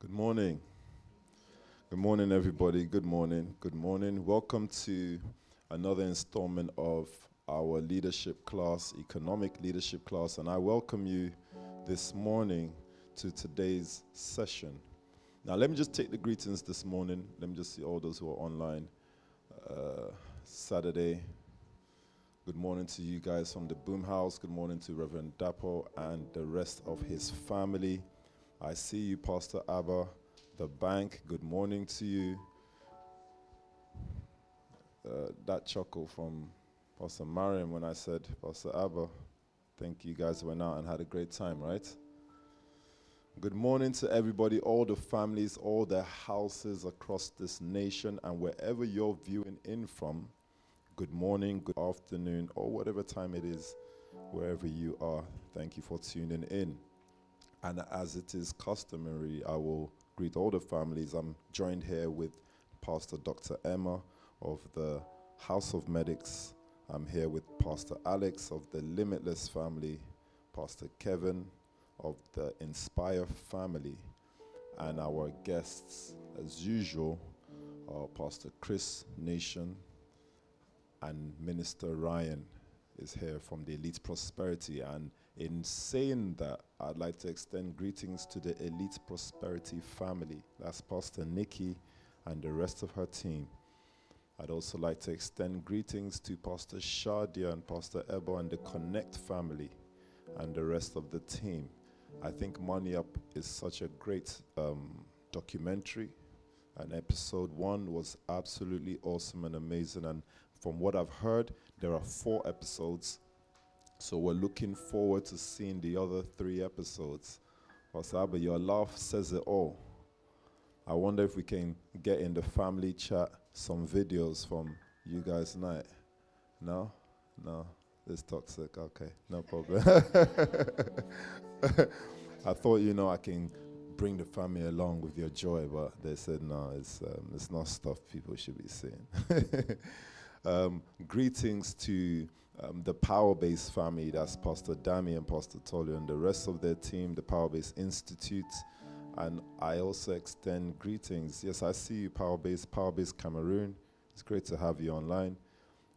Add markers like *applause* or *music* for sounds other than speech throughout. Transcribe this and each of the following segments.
Good morning. Good morning, everybody. Good morning. Good morning. Welcome to another installment of our leadership class, economic leadership class, and I welcome you this morning to today's session. Now, let me just take the greetings this morning. Let me just see all those who are online. Uh, Saturday. Good morning to you guys from the Boom House. Good morning to Reverend Dapo and the rest of his family. I see you, Pastor Abba, the bank. Good morning to you. Uh, that chuckle from Pastor Mariam when I said, Pastor Abba, think you guys went out and had a great time, right? Good morning to everybody, all the families, all the houses across this nation, and wherever you're viewing in from. Good morning, good afternoon, or whatever time it is, wherever you are. Thank you for tuning in. And as it is customary, I will greet all the families. I'm joined here with Pastor Dr. Emma of the House of Medics. I'm here with Pastor Alex of the Limitless family, Pastor Kevin of the Inspire family, and our guests, as usual, are Pastor Chris Nation and Minister Ryan is here from the Elite Prosperity. And in saying that, I'd like to extend greetings to the Elite Prosperity family. That's Pastor Nikki and the rest of her team. I'd also like to extend greetings to Pastor Shadia and Pastor Ebo and the Connect family and the rest of the team. I think Money Up is such a great um, documentary, and episode one was absolutely awesome and amazing. And from what I've heard, there are four episodes so we're looking forward to seeing the other three episodes. Wasaba, your laugh says it all. I wonder if we can get in the family chat some videos from you guys tonight. No? No. It's toxic. Okay, no problem. *laughs* I thought, you know, I can bring the family along with your joy, but they said no, it's, um, it's not stuff people should be seeing. *laughs* um, greetings to um, the Power Base family, that's Pastor Dami and Pastor Tolio, and the rest of their team, the Power Base Institute. And I also extend greetings. Yes, I see you, Power Base, Power Base Cameroon. It's great to have you online.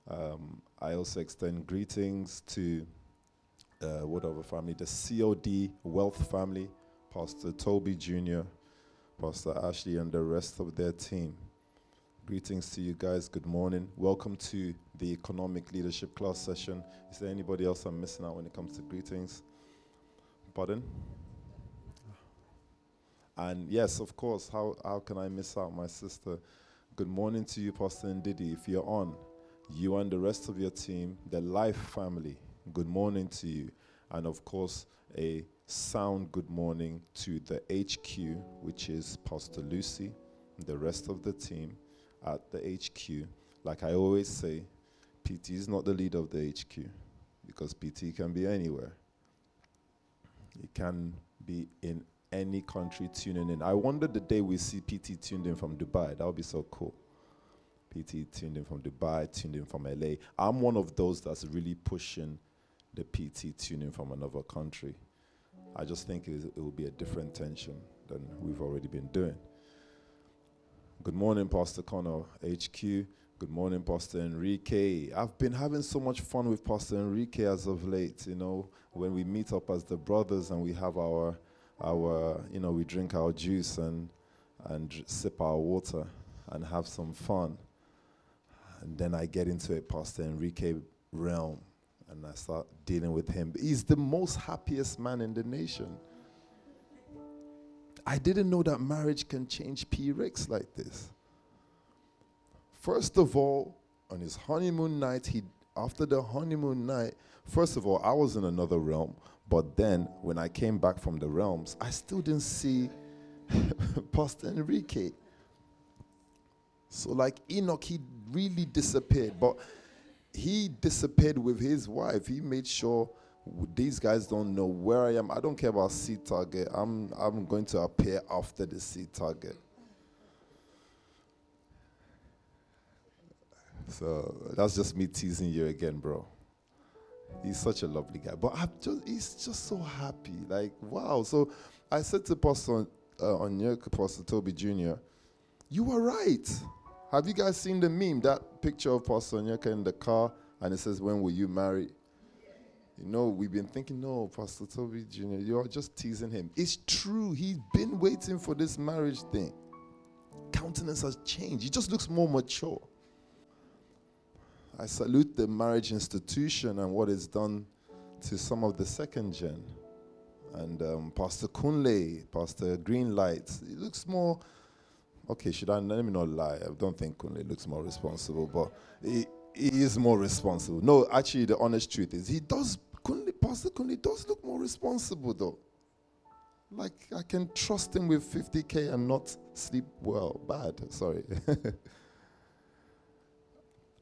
Um, I also extend greetings to uh, whatever family, the COD Wealth family, Pastor Toby Jr., Pastor Ashley, and the rest of their team. Greetings to you guys. Good morning. Welcome to the economic leadership class session. Is there anybody else I'm missing out when it comes to greetings? Pardon? And yes, of course, how, how can I miss out my sister? Good morning to you, Pastor Ndidi. If you're on, you and the rest of your team, the Life family, good morning to you. And of course, a sound good morning to the HQ, which is Pastor Lucy, and the rest of the team at the HQ. Like I always say, PT is not the leader of the HQ because PT can be anywhere. It can be in any country tuning in. I wonder the day we see PT tuned in from Dubai. That would be so cool. PT tuned in from Dubai, tuned in from LA. I'm one of those that's really pushing the PT tuning from another country. I just think it will be a different tension than we've already been doing. Good morning, Pastor Connor, HQ. Good morning, Pastor Enrique. I've been having so much fun with Pastor Enrique as of late, you know, when we meet up as the brothers and we have our, our you know, we drink our juice and, and sip our water and have some fun. And then I get into a Pastor Enrique realm and I start dealing with him. He's the most happiest man in the nation. I didn't know that marriage can change P. Ricks like this. First of all, on his honeymoon night, he after the honeymoon night, first of all, I was in another realm, but then when I came back from the realms, I still didn't see *laughs* Pastor Enrique. So like Enoch, he really disappeared, but he disappeared with his wife. He made sure these guys don't know where I am. I don't care about seed target. I'm I'm going to appear after the seed target. So that's just me teasing you again, bro. He's such a lovely guy, but I'm just he's just so happy. Like wow. So I said to Pastor uh, Onyeka, Pastor Toby Jr., you were right. Have you guys seen the meme, that picture of Pastor Onyeka in the car, and it says, When will you marry? You know, we've been thinking, no, Pastor Toby Jr., you're just teasing him. It's true. He's been waiting for this marriage thing. Countenance has changed. He just looks more mature. I salute the marriage institution and what it's done to some of the second gen. And um, Pastor Kunle, Pastor Greenlight, it looks more. Okay, should I let me not lie? I don't think Kunle looks more responsible, but he, he is more responsible. No, actually, the honest truth is he does. Kunle, Pastor Kunle does look more responsible, though. Like I can trust him with 50k and not sleep well. Bad, sorry. *laughs*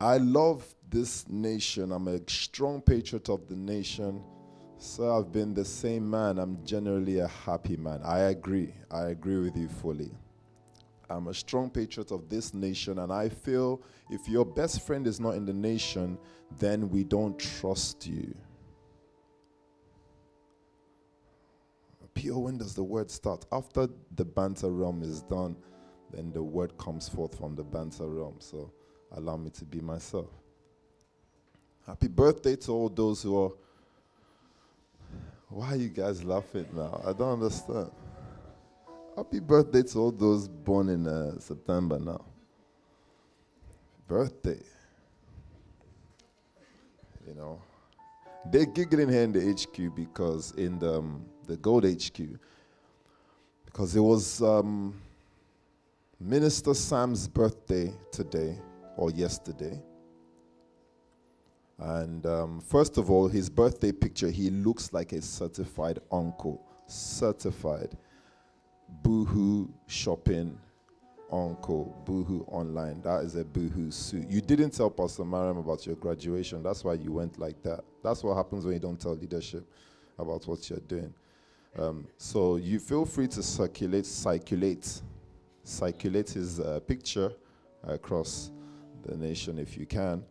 I love this nation. I'm a strong patriot of the nation. So I've been the same man. I'm generally a happy man. I agree. I agree with you fully. I'm a strong patriot of this nation, and I feel if your best friend is not in the nation, then we don't trust you. Pure, when does the word start? After the banter realm is done, then the word comes forth from the banter realm. So allow me to be myself. Happy birthday to all those who are. Why are you guys laughing now? I don't understand. Happy birthday to all those born in uh, September now. Birthday. You know, they're giggling here in the HQ because in the, um, the Gold HQ, because it was um, Minister Sam's birthday today or yesterday. And um, first of all, his birthday picture, he looks like a certified uncle. Certified. Boohoo shopping uncle. Boohoo online. That is a boohoo suit. You didn't tell Pastor Mariam about your graduation. That's why you went like that. That's what happens when you don't tell leadership about what you're doing. Um, so you feel free to circulate, circulate, circulate his uh, picture across the nation if you can.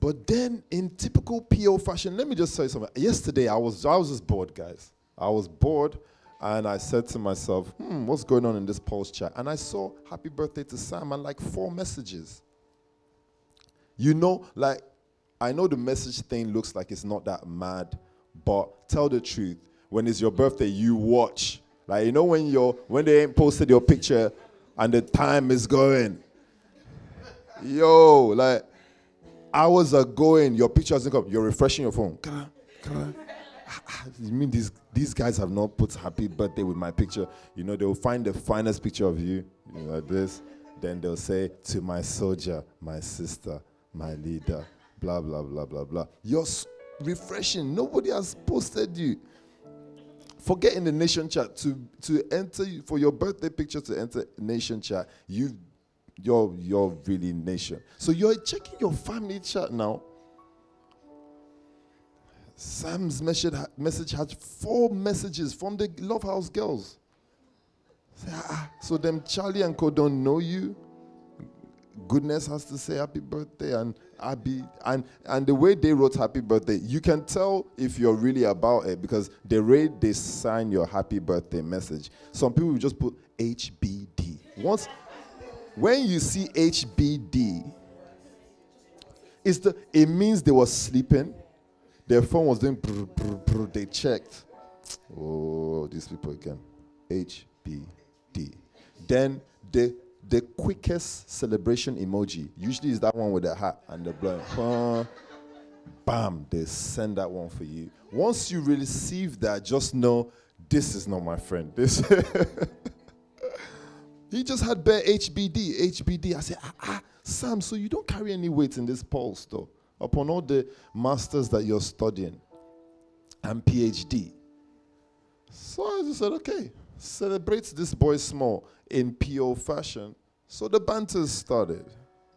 But then, in typical PO fashion, let me just say something. Yesterday, I was I was just bored, guys. I was bored, and I said to myself, "Hmm, what's going on in this pulse chat?" And I saw "Happy Birthday to Sam" and like four messages. You know, like I know the message thing looks like it's not that mad, but tell the truth. When it's your birthday, you watch. Like you know when you're when they ain't posted your picture and the time is going. Yo, like hours are going, your picture hasn't come. You're refreshing your phone. Ah, ah, you mean these these guys have not put happy birthday with my picture? You know, they'll find the finest picture of you, you know, like this. Then they'll say, To my soldier, my sister, my leader, blah, blah, blah, blah, blah. You're refreshing. Nobody has posted you. Forget in the nation chat to, to enter for your birthday picture to enter nation chat. You've you're you're really nation. So you're checking your family chat now. Sam's message, message had four messages from the Love House girls. Ah, so them Charlie and Co don't know you. Goodness has to say happy birthday and Abby and and the way they wrote happy birthday, you can tell if you're really about it because the way they sign your happy birthday message. Some people just put HBD. Once when you see HBD, it's the, it means they were sleeping. Their phone was doing brr, brr, brr, they checked. Oh, these people again. HBD. Then the the quickest celebration emoji usually is that one with the hat and the blood. bam, they send that one for you. Once you receive that, just know this is not my friend. *laughs* This He just had bare HBD, HBD. I said, ah, ah, Sam, so you don't carry any weight in this pulse, though, upon all the masters that you're studying and PhD. So I just said, okay, celebrate this boy small in PO fashion. So the banter started.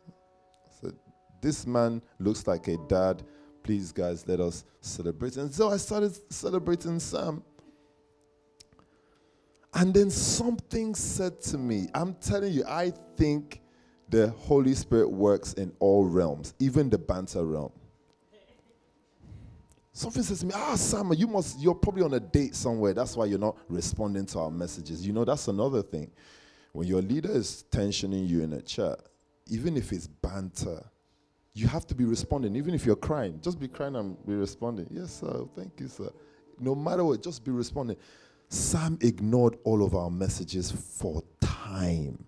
I said, this man looks like a dad. Please, guys, let us celebrate. And so I started celebrating Sam. And then something said to me, I'm telling you, I think the Holy Spirit works in all realms, even the banter realm. Something says to me, ah, Sam, you must, you're probably on a date somewhere. That's why you're not responding to our messages. You know, that's another thing. When your leader is tensioning you in a chat, even if it's banter, you have to be responding. Even if you're crying, just be crying and be responding. Yes, sir. Thank you, sir. No matter what, just be responding. Sam ignored all of our messages for time.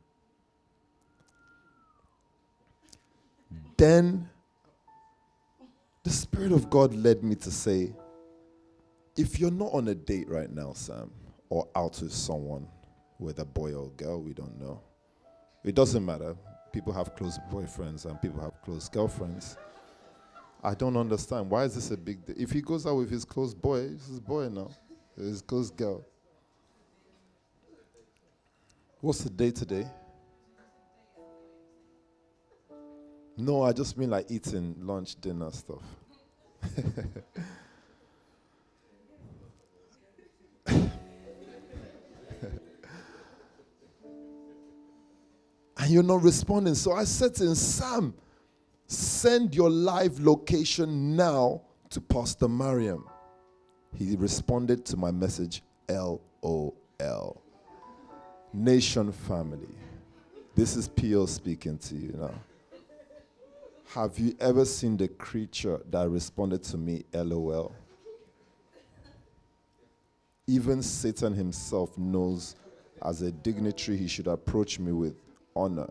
Then the Spirit of God led me to say, if you're not on a date right now, Sam, or out with someone, whether boy or girl, we don't know. It doesn't matter. People have close boyfriends and people have close girlfriends. I don't understand. Why is this a big deal? If he goes out with his close boy, it's his boy now. His close girl. What's the day today? No, I just mean like eating lunch, dinner stuff. *laughs* and you're not responding. So I said to him, Sam, send your live location now to Pastor Mariam. He responded to my message, LOL. Nation family. This is P.O. speaking to you now. Have you ever seen the creature that responded to me, LOL? Even Satan himself knows as a dignitary he should approach me with honor.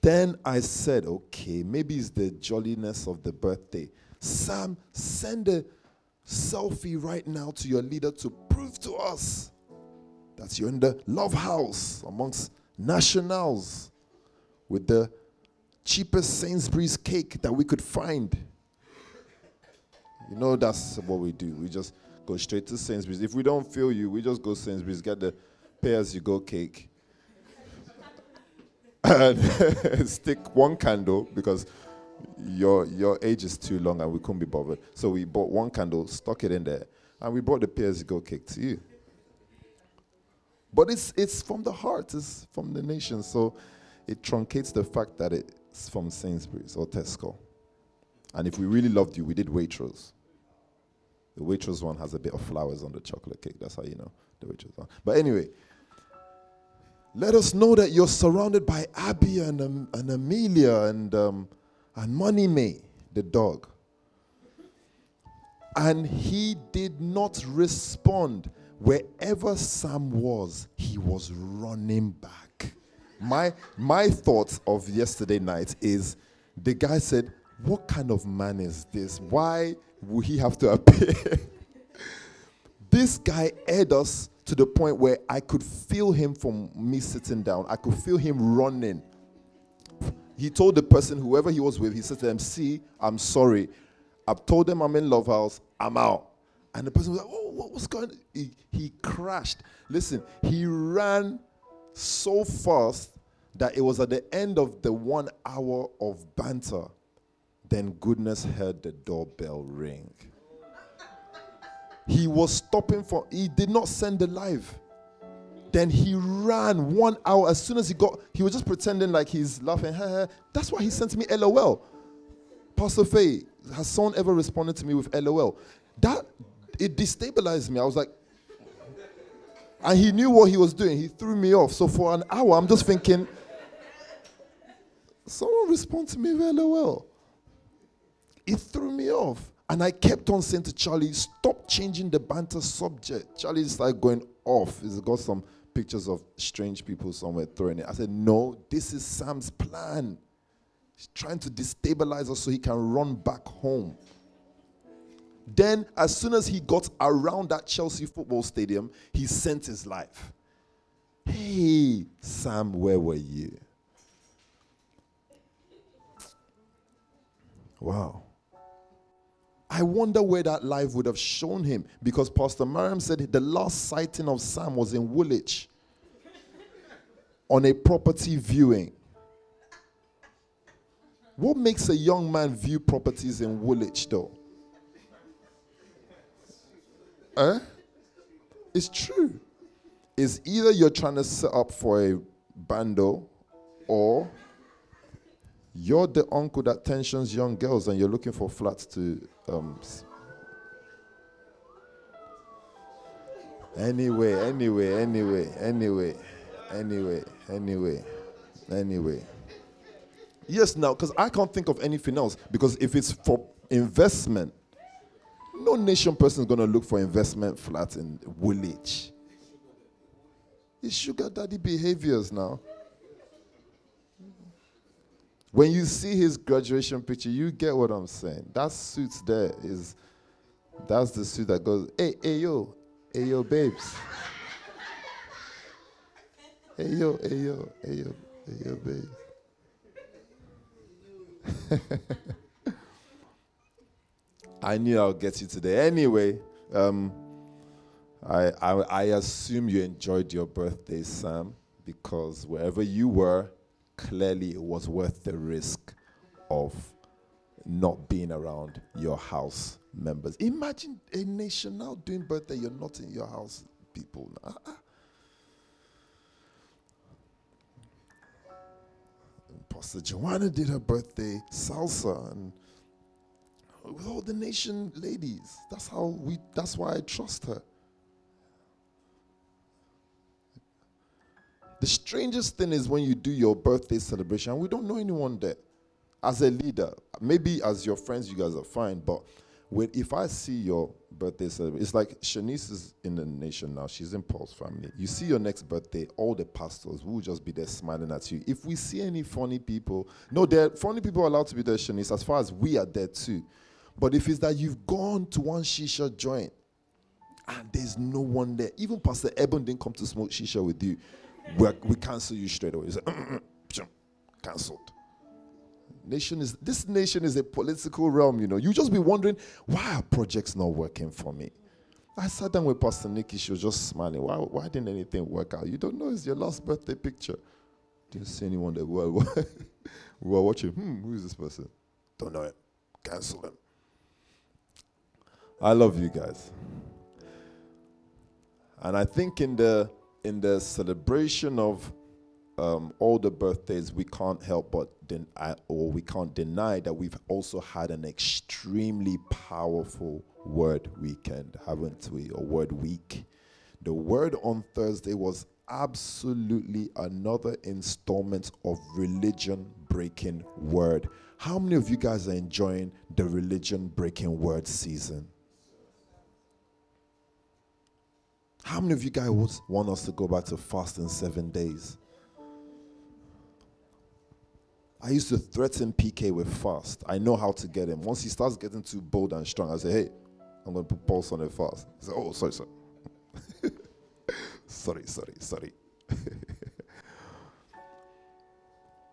Then I said, okay, maybe it's the jolliness of the birthday. Sam, send a selfie right now to your leader to prove to us that you're in the love house amongst nationals with the cheapest Sainsbury's cake that we could find. You know, that's what we do. We just go straight to Sainsbury's. If we don't feel you, we just go Sainsbury's, get the pay as you go cake, and *laughs* stick one candle because your your age is too long and we couldn't be bothered. So we bought one candle, stuck it in there, and we brought the pay as you go cake to you. But it's, it's from the heart, it's from the nation. So it truncates the fact that it's from Sainsbury's or Tesco. And if we really loved you, we did Waitrose. The Waitrose one has a bit of flowers on the chocolate cake. That's how you know the Waitrose one. But anyway, let us know that you're surrounded by Abby and, um, and Amelia and, um, and Money May, the dog. And he did not respond wherever Sam was, he was running back. My, my thoughts of yesterday night is the guy said, What kind of man is this? Why would he have to appear? *laughs* this guy aired us to the point where I could feel him from me sitting down. I could feel him running. He told the person, whoever he was with, he said to them, See, I'm sorry. I've told them I'm in Love House. I'm out. And the person was like, Oh, what was going on? He, he crashed. Listen, he ran so fast that it was at the end of the one hour of banter. Then goodness heard the doorbell ring. He was stopping for, he did not send the live. Then he ran one hour. As soon as he got, he was just pretending like he's laughing. That's why he sent me LOL. Pastor Faye, has someone ever responded to me with LOL? That it destabilized me. I was like, and he knew what he was doing. He threw me off. So for an hour, I'm just thinking, someone respond to me very well. It threw me off. And I kept on saying to Charlie, stop changing the banter subject. Charlie started going off. He's got some pictures of strange people somewhere throwing it. I said, no, this is Sam's plan. He's trying to destabilize us so he can run back home. Then, as soon as he got around that Chelsea football stadium, he sent his life. Hey, Sam, where were you? Wow. I wonder where that life would have shown him because Pastor Mariam said the last sighting of Sam was in Woolwich on a property viewing. What makes a young man view properties in Woolwich, though? Eh? It's true. It's either you're trying to set up for a bando or You're the uncle that tensions young girls and you're looking for flats to. Um, anyway, anyway, anyway, anyway, anyway, anyway, anyway. Yes, now, because I can't think of anything else. Because if it's for investment, no nation person is going to look for investment flats in Woolwich. It's sugar daddy behaviors now. When you see his graduation picture, you get what I'm saying. That suit there is, that's the suit that goes, hey, hey, yo, hey, yo, babes. hey, yo, hey, yo, hey, yo, hey, yo, babes. *laughs* I knew I'll get you today. Anyway, um, I, I, I assume you enjoyed your birthday, Sam, because wherever you were, clearly it was worth the risk of not being around your house members. Imagine a nation now doing birthday, you're not in your house, people. Uh-uh. Pastor Joanna did her birthday salsa and with all the nation ladies. That's how we that's why I trust her. The strangest thing is when you do your birthday celebration, we don't know anyone there. As a leader, maybe as your friends, you guys are fine, but when, if I see your birthday celebration, it's like Shanice is in the nation now. She's in Paul's family. You see your next birthday, all the pastors will just be there smiling at you. If we see any funny people, no, there funny people allowed to be there, Shanice, as far as we are there too. But if it's that you've gone to one shisha joint and there's no one there, even Pastor Eben didn't come to smoke shisha with you, we're, we cancel you straight away. Say, mm, mm, mm, cancelled. Nation is this nation is a political realm, you know. You just be wondering why are projects not working for me. I sat down with Pastor Nikki, she was just smiling. Why, why didn't anything work out? You don't know it's your last birthday picture. Didn't see anyone that we were, we were watching. Hmm, who is this person? Don't know him. Cancel him. I love you guys. And I think in the in the celebration of um, all the birthdays, we can't help but den- or we can't deny that we've also had an extremely powerful word weekend, haven't we? Or word week. The word on Thursday was absolutely another installment of religion breaking word. How many of you guys are enjoying the religion breaking word season? How many of you guys want us to go back to fast in seven days? I used to threaten PK with fast. I know how to get him. Once he starts getting too bold and strong, I say, hey, I'm going to put pulse on a fast. He said, oh, sorry, *laughs* sorry. sorry, sorry, sorry. *laughs*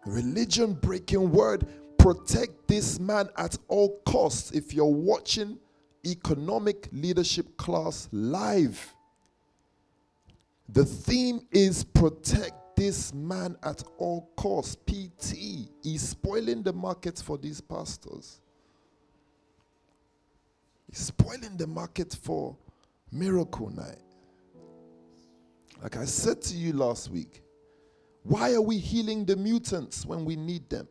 Religion breaking word. Protect this man at all costs. If you're watching economic leadership class live, the theme is protect this man at all costs. PT is spoiling the market for these pastors. He's spoiling the market for miracle night. Like I said to you last week, why are we healing the mutants when we need them?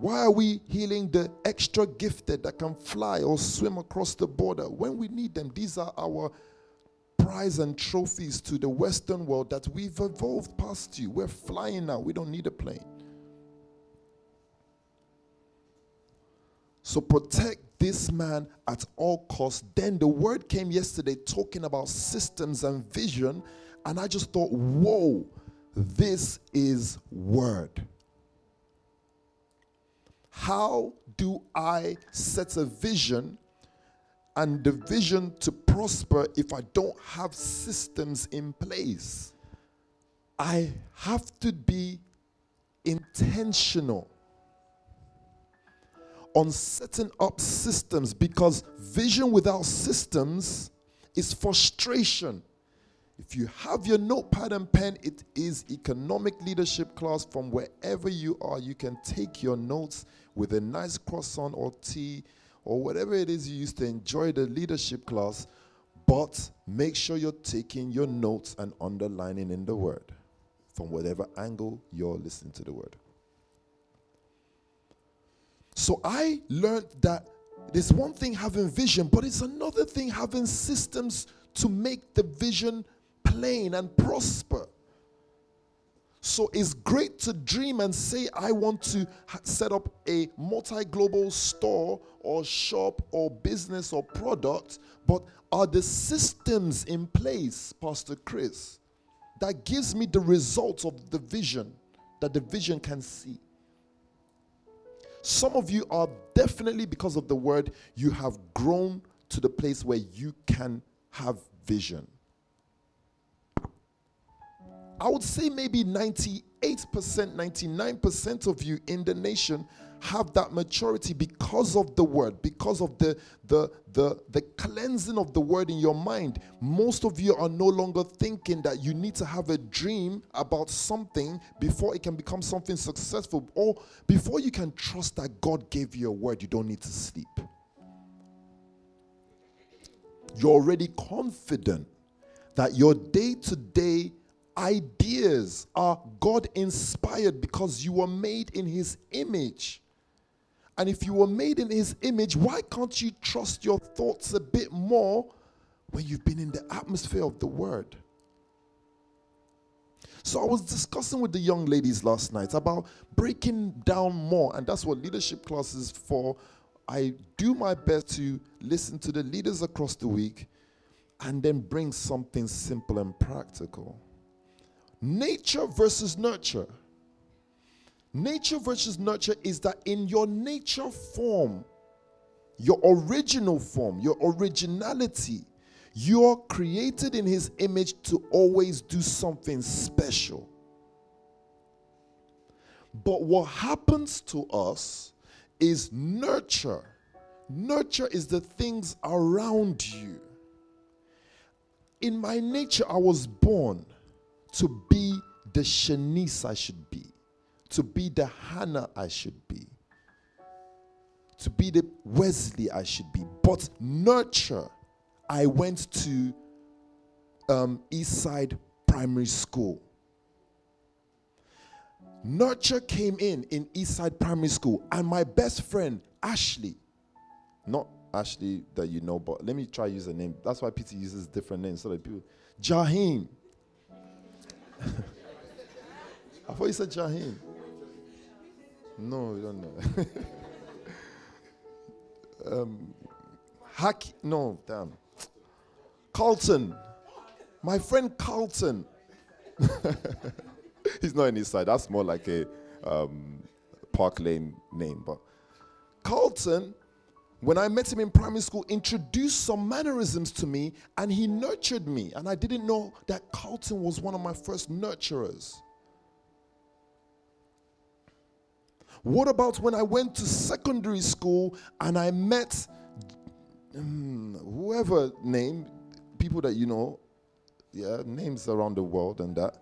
Why are we healing the extra gifted that can fly or swim across the border when we need them? These are our prize and trophies to the Western world that we've evolved past you. We're flying now, we don't need a plane. So protect this man at all costs. Then the word came yesterday talking about systems and vision, and I just thought, whoa, this is word. How do I set a vision and the vision to prosper if I don't have systems in place? I have to be intentional on setting up systems because vision without systems is frustration. If you have your notepad and pen, it is economic leadership class from wherever you are. You can take your notes with a nice croissant or tea or whatever it is you used to enjoy the leadership class, but make sure you're taking your notes and underlining in the word. from whatever angle you're listening to the word. So I learned that there's one thing having vision, but it's another thing having systems to make the vision plain and prosper. So it's great to dream and say, I want to set up a multi global store or shop or business or product, but are the systems in place, Pastor Chris, that gives me the results of the vision that the vision can see? Some of you are definitely, because of the word, you have grown to the place where you can have vision. I would say maybe 98%, 99% of you in the nation have that maturity because of the word, because of the, the, the, the cleansing of the word in your mind. Most of you are no longer thinking that you need to have a dream about something before it can become something successful, or before you can trust that God gave you a word, you don't need to sleep. You're already confident that your day to day ideas are God inspired because you were made in His image. And if you were made in His image, why can't you trust your thoughts a bit more when you've been in the atmosphere of the Word? So I was discussing with the young ladies last night about breaking down more, and that's what leadership class is for. I do my best to listen to the leaders across the week and then bring something simple and practical. Nature versus nurture. Nature versus nurture is that in your nature form, your original form, your originality, you're created in His image to always do something special. But what happens to us is nurture. Nurture is the things around you. In my nature, I was born to be the Shanice I should be, to be the Hannah I should be, to be the Wesley I should be. But nurture, I went to um, Eastside Primary School. Nurture came in in Eastside Primary School, and my best friend Ashley, not Ashley that you know, but let me try use a name. That's why Peter uses different names so that people. Jaheen. *laughs* I thought you said Jaheen. No, you don't know. *laughs* um, Hack, no, damn. Carlton. My friend Carlton. *laughs* He's not in his side. That's more like a um, Park Lane name. But Carlton, when I met him in primary school, introduced some mannerisms to me and he nurtured me. And I didn't know that Carlton was one of my first nurturers. What about when I went to secondary school and I met um, whoever name, people that you know, yeah, names around the world and that.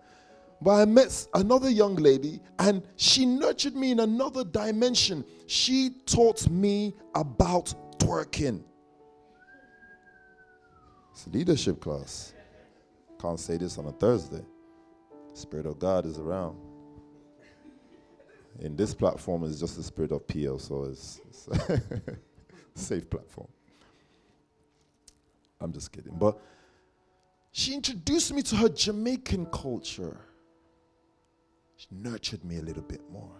But I met another young lady and she nurtured me in another dimension. She taught me about twerking. It's a leadership class. Can't say this on a Thursday. Spirit of God is around. In this platform is just the spirit of PL, so it's, it's *laughs* safe platform. I'm just kidding. But she introduced me to her Jamaican culture. She nurtured me a little bit more.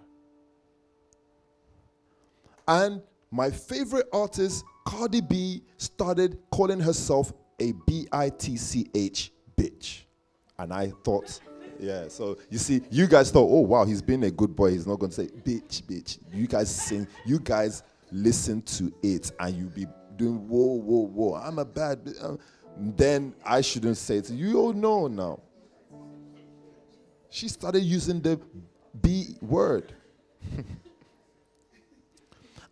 And my favorite artist, Cardi B, started calling herself a B I T C H bitch. And I thought, yeah, so you see, you guys thought, oh wow, he's been a good boy. He's not going to say bitch, bitch. You guys sing, you guys listen to it and you be doing whoa, whoa, whoa. I'm a bad. Um, then I shouldn't say it. You all know now. She started using the B word. *laughs*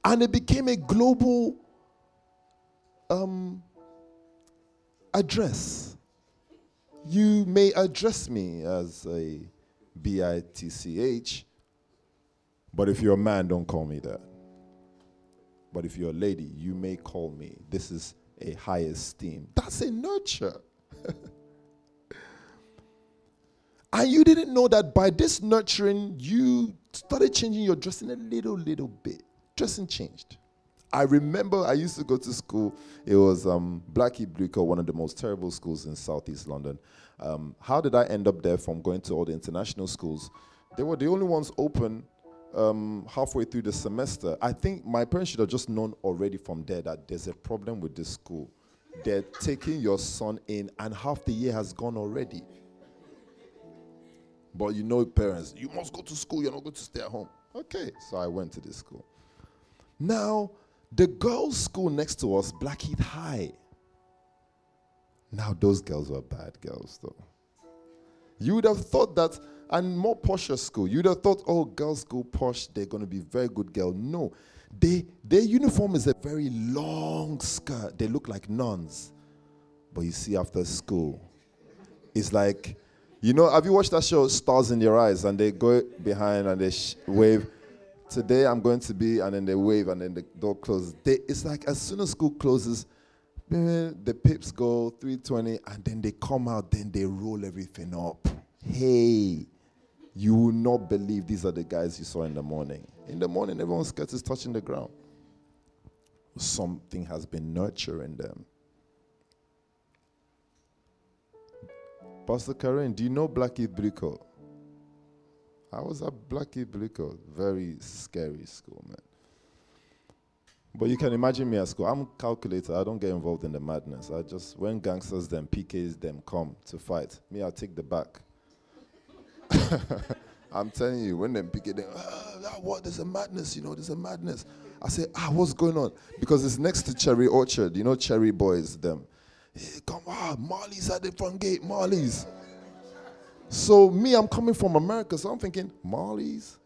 and it became a global um, address. You may address me as a B I T C H, but if you're a man, don't call me that. But if you're a lady, you may call me. This is a high esteem. That's a nurture. *laughs* And you didn't know that by this nurturing, you started changing your dressing a little, little bit. Dressing changed. I remember I used to go to school. It was um, Blackheath Blue Coat, one of the most terrible schools in Southeast London. Um, how did I end up there from going to all the international schools? They were the only ones open um, halfway through the semester. I think my parents should have just known already from there that there's a problem with this school. They're taking your son in, and half the year has gone already. But you know, parents, you must go to school, you're not going to stay at home. Okay, so I went to this school. Now, the girls' school next to us, Blackheath High. Now, those girls were bad girls, though. You would have thought that, and more posh school, you'd have thought, oh, girls' school posh, they're going to be very good girl. No, they, their uniform is a very long skirt. They look like nuns. But you see, after school, it's like, you know, have you watched that show, Stars in Your Eyes? And they go behind and they sh- wave. Today I'm going to be, and then they wave, and then the door closes. They, it's like as soon as school closes, the pips go 320, and then they come out, then they roll everything up. Hey, you will not believe these are the guys you saw in the morning. In the morning, everyone's skirt is touching the ground. Something has been nurturing them. Pastor Karen, do you know Blackheath Blue Coat? I was at Blackheath Blue Coat. Very scary school, man. But you can imagine me at school. I'm calculator. I don't get involved in the madness. I just, when gangsters, them PKs, them come to fight, me, i take the back. *laughs* I'm telling you, when them PK, them, ah, what? There's a madness, you know, there's a madness. I say, ah, what's going on? Because it's next to Cherry Orchard. You know, Cherry Boys, them. Hey, come on, Marley's at the front gate, Marley's. So me, I'm coming from America, so I'm thinking, Marley's?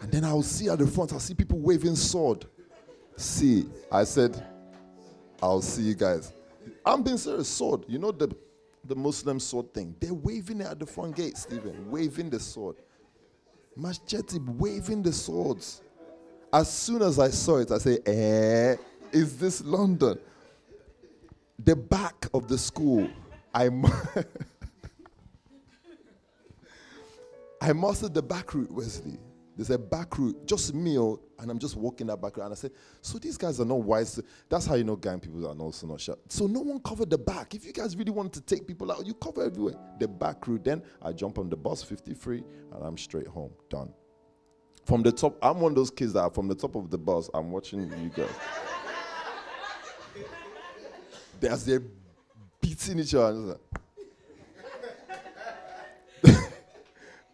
And then I'll see at the front, I'll see people waving sword. See, I said, I'll see you guys. I'm being serious, sword. You know the, the Muslim sword thing? They're waving it at the front gate, Stephen, waving the sword. Machete waving the swords. As soon as I saw it, I say, eh, is this London? The back of the school, I, *laughs* I mastered the back route, Wesley. There's a back route, just me, oh, and I'm just walking that back route. And I said, So these guys are not wise. That's how you know gang people are also not sharp. So no one covered the back. If you guys really want to take people out, you cover everywhere. The back route. Then I jump on the bus 53 and I'm straight home. Done. From the top, I'm one of those kids that are from the top of the bus, I'm watching you guys. As they're beating each other. *laughs*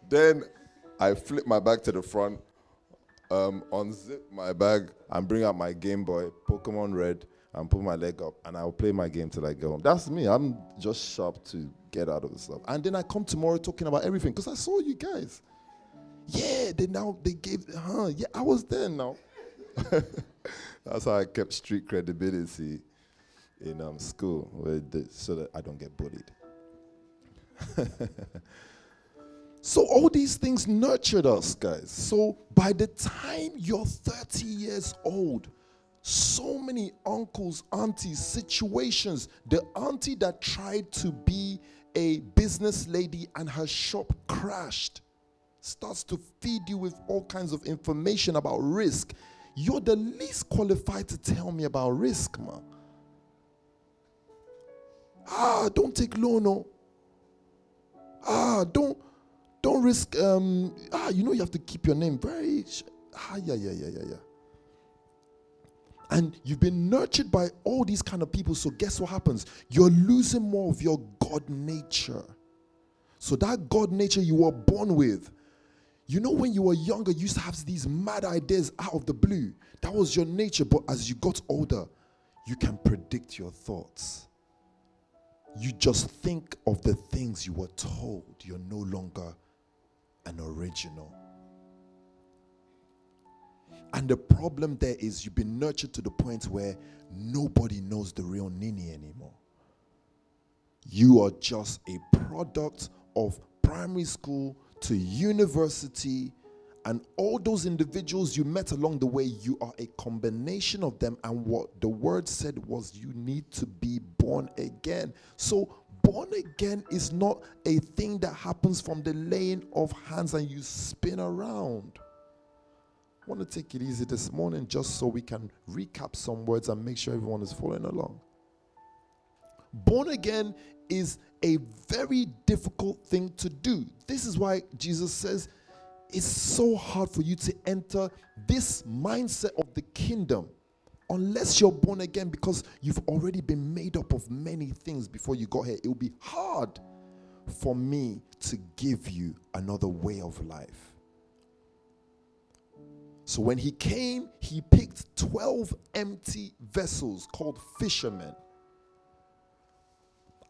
then I flip my bag to the front, um, unzip my bag, and bring out my Game Boy, Pokemon Red, and put my leg up, and I'll play my game till I go home. That's me. I'm just sharp to get out of the stuff. And then I come tomorrow talking about everything because I saw you guys. Yeah, they now they gave, huh? Yeah, I was there now. *laughs* That's how I kept street credibility in um, school, so that I don't get bullied. *laughs* So, all these things nurtured us, guys. So, by the time you're 30 years old, so many uncles, aunties, situations. The auntie that tried to be a business lady and her shop crashed starts to feed you with all kinds of information about risk. You're the least qualified to tell me about risk, man. Ah, don't take loan, no. Ah, don't don't risk, um, ah, you know, you have to keep your name very, ah, yeah, yeah, yeah, yeah, yeah. And you've been nurtured by all these kind of people. So, guess what happens? You're losing more of your God nature. So, that God nature you were born with, you know, when you were younger, you used to have these mad ideas out of the blue. That was your nature. But as you got older, you can predict your thoughts. You just think of the things you were told. You're no longer an original. And the problem there is you've been nurtured to the point where nobody knows the real Nini anymore. You are just a product of primary school to university, and all those individuals you met along the way, you are a combination of them. And what the word said was, you need to be born again. So born again is not a thing that happens from the laying of hands and you spin around. I want to take it easy this morning just so we can recap some words and make sure everyone is following along. Born again is a very difficult thing to do. This is why Jesus says it's so hard for you to enter this mindset of the kingdom unless you're born again because you've already been made up of many things before you got here. It will be hard for me to give you another way of life. So when he came, he picked 12 empty vessels called fishermen.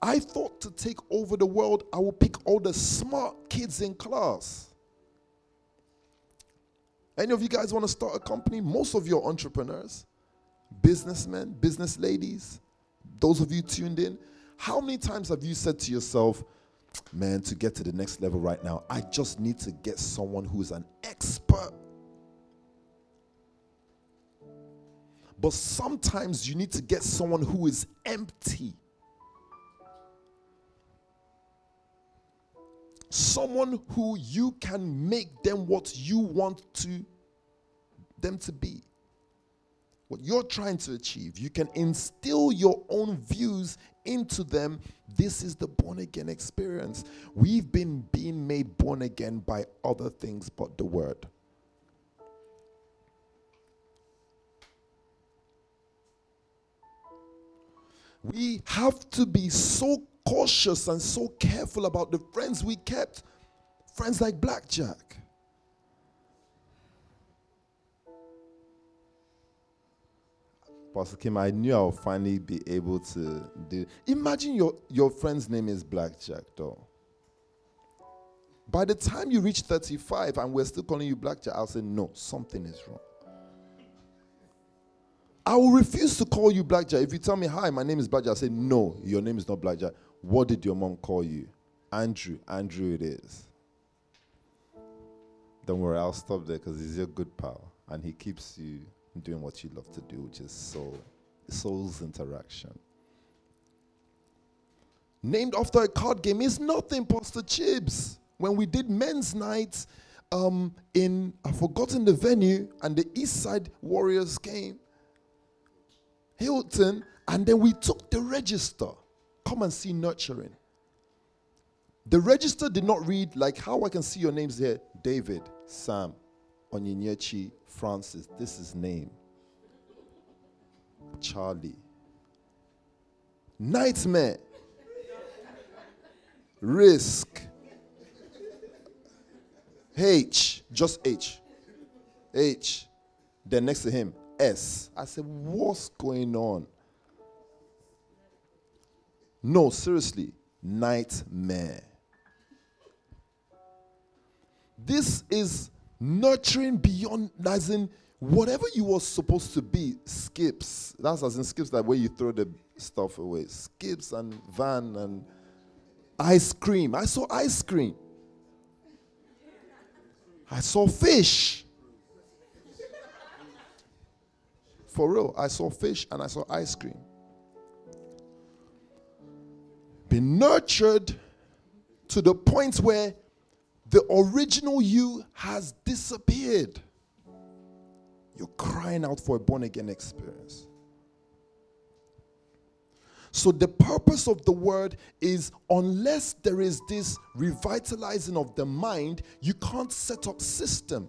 I thought to take over the world, I will pick all the smart kids in class. Any of you guys want to start a company? Most of you are entrepreneurs, businessmen, business ladies, those of you tuned in. How many times have you said to yourself, man, to get to the next level right now, I just need to get someone who is an expert? But sometimes you need to get someone who is empty. someone who you can make them what you want to them to be what you're trying to achieve you can instill your own views into them this is the born again experience we've been being made born again by other things but the word we have to be so cautious and so careful about the friends we kept. Friends like Blackjack. Pastor Kim, I knew I would finally be able to do. Imagine your, your friend's name is Blackjack, though. By the time you reach 35 and we're still calling you Blackjack, I'll say, no, something is wrong. I will refuse to call you Blackjack. If you tell me, hi, my name is Blackjack, I say, no, your name is not Blackjack. What did your mom call you? Andrew. Andrew, it is. Don't worry, I'll stop there because he's your good pal and he keeps you doing what you love to do, which is soul, soul's interaction. Named after a card game is nothing, Pastor Chibs. When we did men's night um, in, I've forgotten the venue, and the East Side Warriors came, Hilton, and then we took the register. Come and see nurturing. The register did not read like how I can see your names here David, Sam, Onyinyechi, Francis. This is name. Charlie. Nightmare. Risk. H. Just H. H. Then next to him, S. I said, What's going on? No, seriously, nightmare. This is nurturing beyond, as in whatever you were supposed to be, skips. That's as in skips, that way you throw the stuff away. Skips and van and ice cream. I saw ice cream. I saw fish. For real, I saw fish and I saw ice cream. be nurtured to the point where the original you has disappeared. You're crying out for a born again experience. So, the purpose of the word is unless there is this revitalizing of the mind, you can't set up system.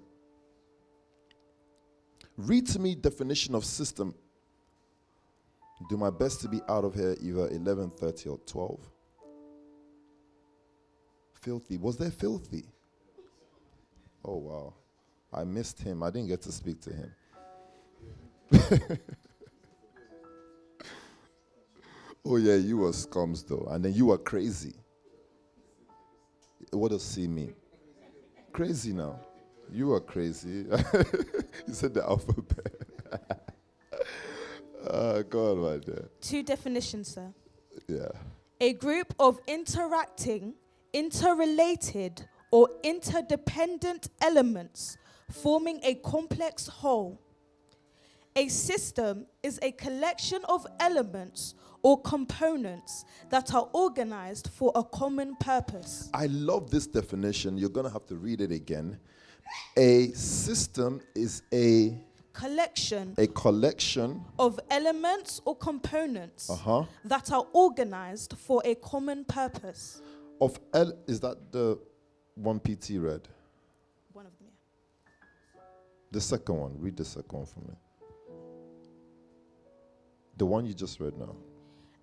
Read to me definition of system. Do my best to be out of here either 11:30 or 12 filthy. Was there filthy? Oh, wow. I missed him. I didn't get to speak to him. *laughs* oh, yeah, you were scums, though. And then you were crazy. What does C mean? Crazy now. You were crazy. *laughs* you said the alphabet. *laughs* uh, go on, my dear. Two definitions, sir. Yeah. A group of interacting interrelated or interdependent elements forming a complex whole. A system is a collection of elements or components that are organized for a common purpose. I love this definition. You're going to have to read it again. A system is a Collection a collection of elements or components uh-huh, that are organized for a common purpose. of L. Is that the one PT read? One of them. yeah. The second one. Read the second one for me. The one you just read now.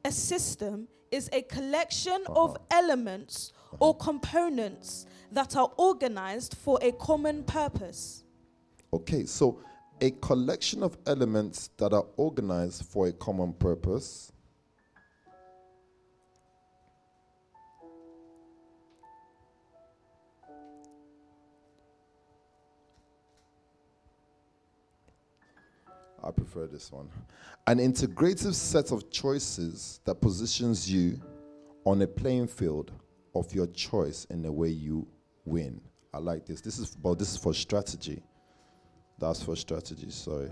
A system is a collection uh-huh. of elements uh-huh. or components that are organized for a common purpose. Okay, so a collection of elements that are organized for a common purpose. I prefer this one. An integrative set of choices that positions you on a playing field of your choice in the way you win. I like this. This is well, this is for strategy. That's for strategy. Sorry.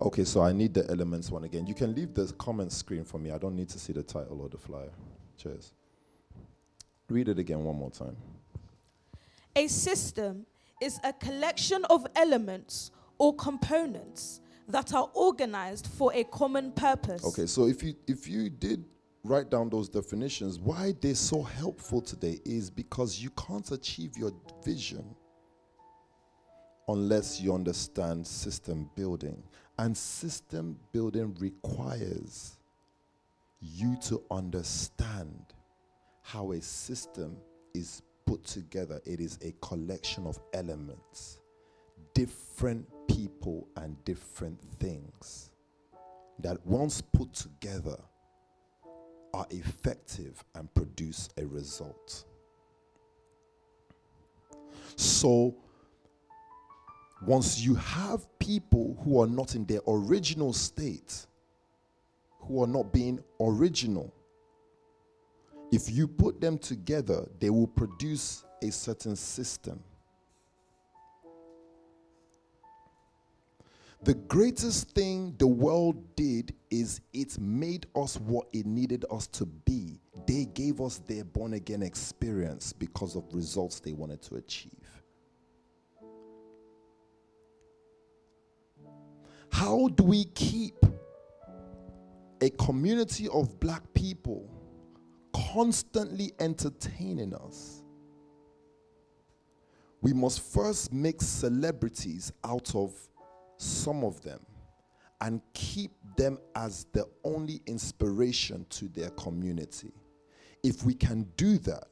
Okay, so I need the elements one again. You can leave the comment screen for me. I don't need to see the title or the flyer. Cheers. Read it again one more time. A system is a collection of elements or components that are organized for a common purpose. Okay, so if you if you did write down those definitions, why they're so helpful today is because you can't achieve your vision unless you understand system building. And system building requires you to understand how a system is put together. It is a collection of elements, different people, and different things that, once put together, are effective and produce a result. So, once you have people who are not in their original state, who are not being original, if you put them together, they will produce a certain system. The greatest thing the world did is it made us what it needed us to be. They gave us their born again experience because of results they wanted to achieve. How do we keep a community of black people constantly entertaining us? We must first make celebrities out of some of them and keep them as the only inspiration to their community. If we can do that,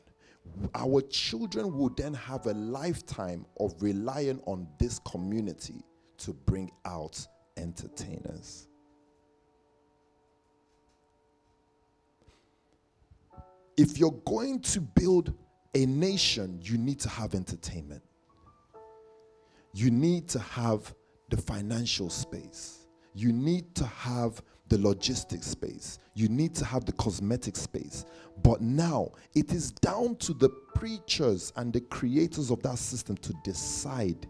our children will then have a lifetime of relying on this community to bring out entertainers. If you're going to build a nation, you need to have entertainment. You need to have the financial space. You need to have the logistics space. You need to have the cosmetic space. But now it is down to the preachers and the creators of that system to decide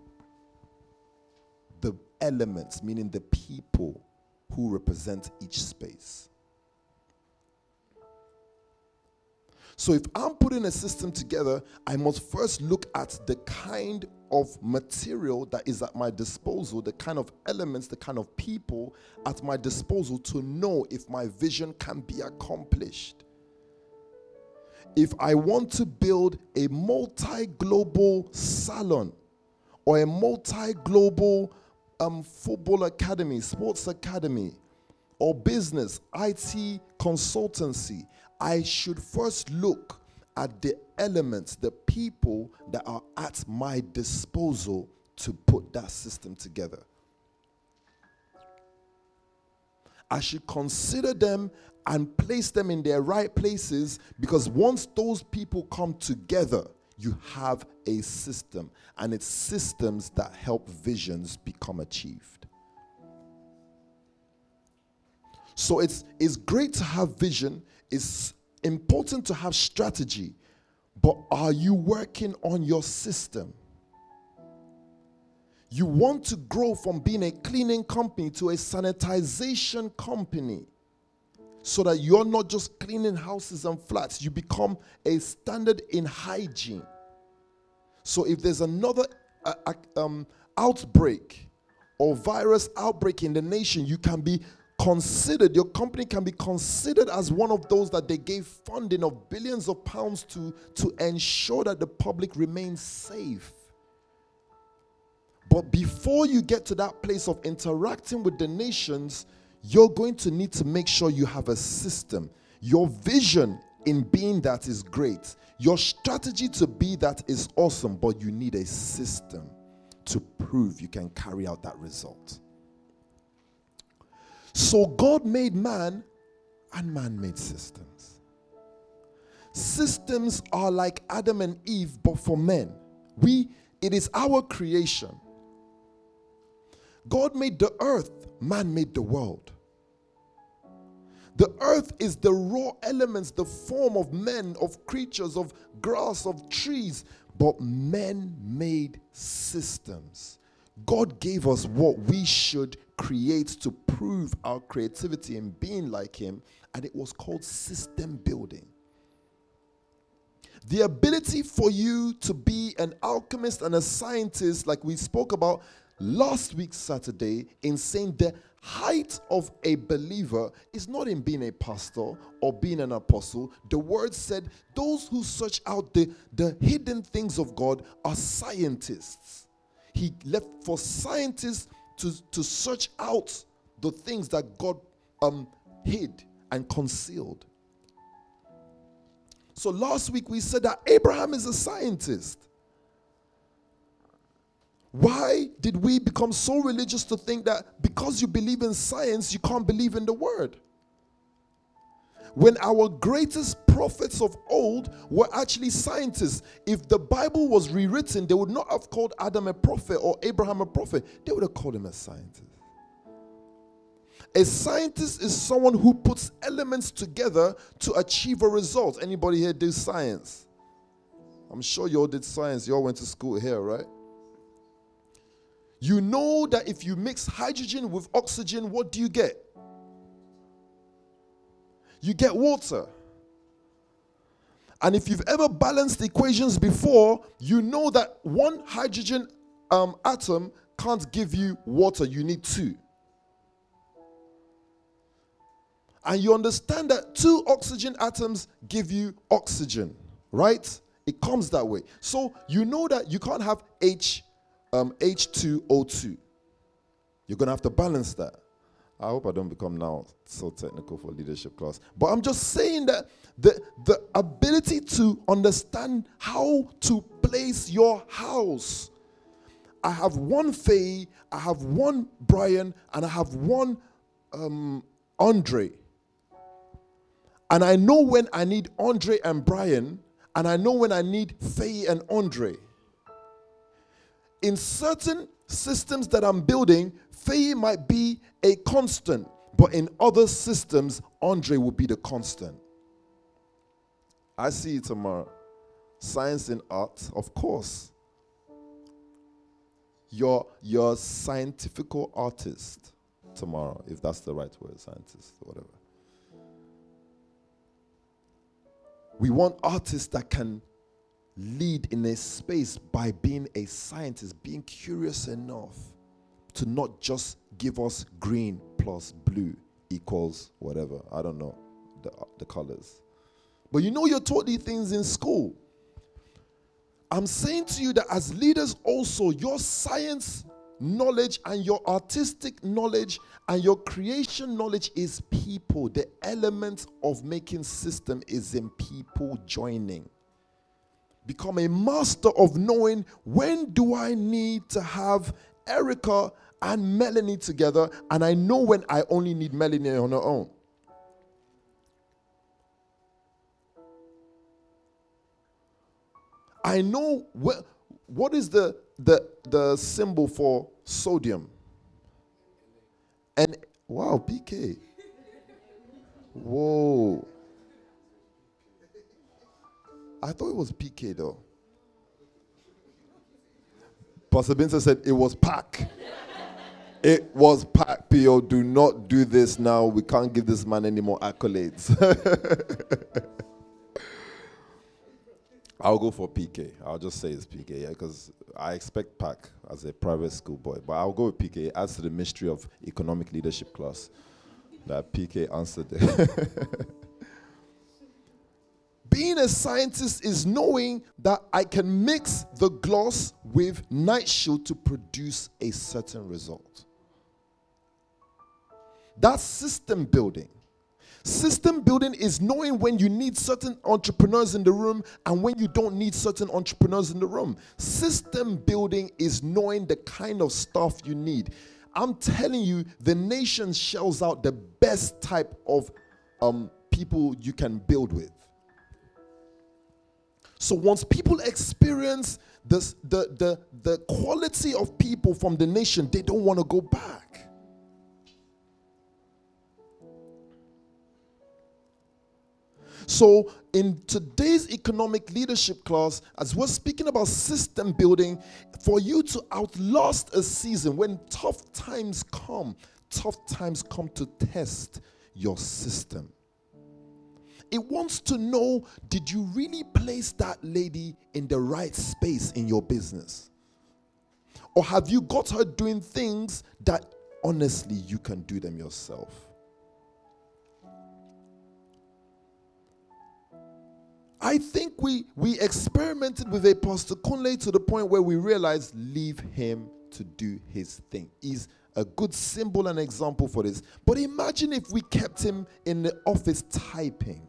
the elements, meaning the people who represent each space. So if I'm putting a system together, I must first look at the kind of material that is at my disposal, the kind of elements, the kind of people at my disposal to know if my vision can be accomplished. If I want to build a multi global salon or a multi global um, football academy, sports academy, or business, IT consultancy, I should first look at the elements, the people that are at my disposal to put that system together. I should consider them and place them in their right places because once those people come together, you have a system, and it's systems that help visions become achieved. So it's, it's great to have vision, it's important to have strategy, but are you working on your system? You want to grow from being a cleaning company to a sanitization company so that you're not just cleaning houses and flats, you become a standard in hygiene. So if there's another uh, um, outbreak or virus outbreak in the nation, you can be considered, your company can be considered as one of those that they gave funding of billions of pounds to to ensure that the public remains safe. But before you get to that place of interacting with the nations, you're going to need to make sure you have a system. Your vision in being that is great. Your strategy to be that is awesome, but you need a system to prove you can carry out that result. So God made man and man made systems. Systems are like Adam and Eve, but for men. We, it is our creation. God made the earth, man made the world. The earth is the raw elements, the form of men, of creatures, of grass, of trees, but men made systems. God gave us what we should create to prove our creativity in being like Him, and it was called system building. The ability for you to be an alchemist and a scientist, like we spoke about last week, Saturday, in saying the height of a believer is not in being a pastor or being an apostle. The word said, Those who search out the, the hidden things of God are scientists. He left for scientists to, to search out the things that God um, hid and concealed. So last week we said that Abraham is a scientist. Why did we become so religious to think that because you believe in science, you can't believe in the word? When our greatest prophets of old were actually scientists, if the Bible was rewritten, they would not have called Adam a prophet or Abraham a prophet, they would have called him a scientist. A scientist is someone who puts elements together to achieve a result. Anybody here do science? I'm sure you all did science. You all went to school here, right? You know that if you mix hydrogen with oxygen, what do you get? You get water. And if you've ever balanced equations before, you know that one hydrogen um, atom can't give you water, you need two. And you understand that two oxygen atoms give you oxygen, right? It comes that way. So you know that you can't have H um, H2O2. You're going to have to balance that. I hope I don't become now so technical for leadership class. But I'm just saying that the, the ability to understand how to place your house. I have one Faye, I have one Brian, and I have one um, Andre. And I know when I need Andre and Brian, and I know when I need Faye and Andre in certain systems that I'm building, Faye might be a constant, but in other systems, Andre will be the constant. I see you tomorrow. Science and art, of course. You're, you're a scientific artist tomorrow, if that's the right word, scientist, whatever. We want artists that can lead in a space by being a scientist, being curious enough to not just give us green plus blue equals whatever. I don't know the, the colors. But you know, you're taught these things in school. I'm saying to you that as leaders, also, your science knowledge and your artistic knowledge and your creation knowledge is people. The element of making system is in people joining become a master of knowing when do I need to have Erica and Melanie together, and I know when I only need Melanie on her own. I know what, what is the, the, the symbol for sodium? And wow, PK. Whoa. I thought it was PK though. Pastor Vincent said it was pack. It was pack. PO, do not do this now. We can't give this man any more accolades. *laughs* I'll go for PK. I'll just say it's PK, yeah, because I expect pack as a private school boy. But I'll go with PK. It adds to the mystery of economic leadership class that PK answered there. *laughs* Being a scientist is knowing that I can mix the gloss with nightshield to produce a certain result. That's system building. System building is knowing when you need certain entrepreneurs in the room and when you don't need certain entrepreneurs in the room. System building is knowing the kind of stuff you need. I'm telling you, the nation shells out the best type of um, people you can build with. So once people experience this, the, the, the quality of people from the nation, they don't want to go back. So, in today's economic leadership class, as we're speaking about system building, for you to outlast a season when tough times come, tough times come to test your system. It wants to know did you really place that lady in the right space in your business? Or have you got her doing things that honestly you can do them yourself? I think we we experimented with a Pastor Kunle to the point where we realized leave him to do his thing. He's a good symbol and example for this. But imagine if we kept him in the office typing.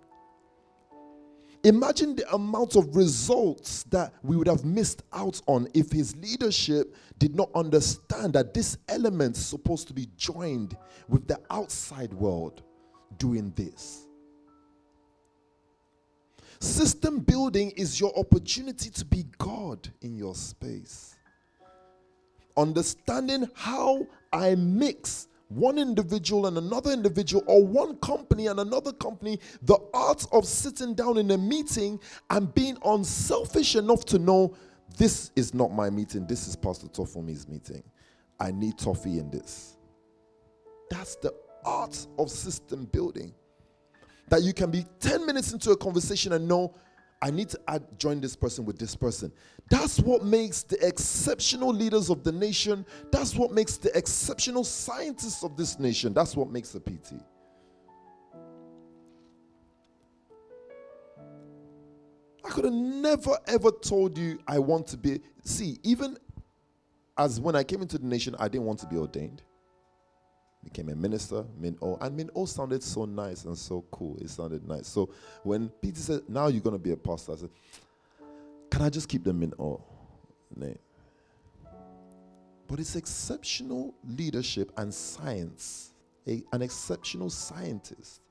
Imagine the amount of results that we would have missed out on if his leadership did not understand that this element is supposed to be joined with the outside world doing this. System building is your opportunity to be God in your space. Understanding how I mix one individual and another individual, or one company and another company, the art of sitting down in a meeting and being unselfish enough to know this is not my meeting, this is Pastor Tofumi's meeting. I need toffee in this. That's the art of system building that you can be 10 minutes into a conversation and know I need to add, join this person with this person. That's what makes the exceptional leaders of the nation. That's what makes the exceptional scientists of this nation. That's what makes a PT. I could have never ever told you I want to be. See, even as when I came into the nation, I didn't want to be ordained became a minister, Min O. And Min O sounded so nice and so cool. It sounded nice. So when Peter said, Now you're going to be a pastor, I said, Can I just keep the Min O name? But it's exceptional leadership and science, a, an exceptional scientist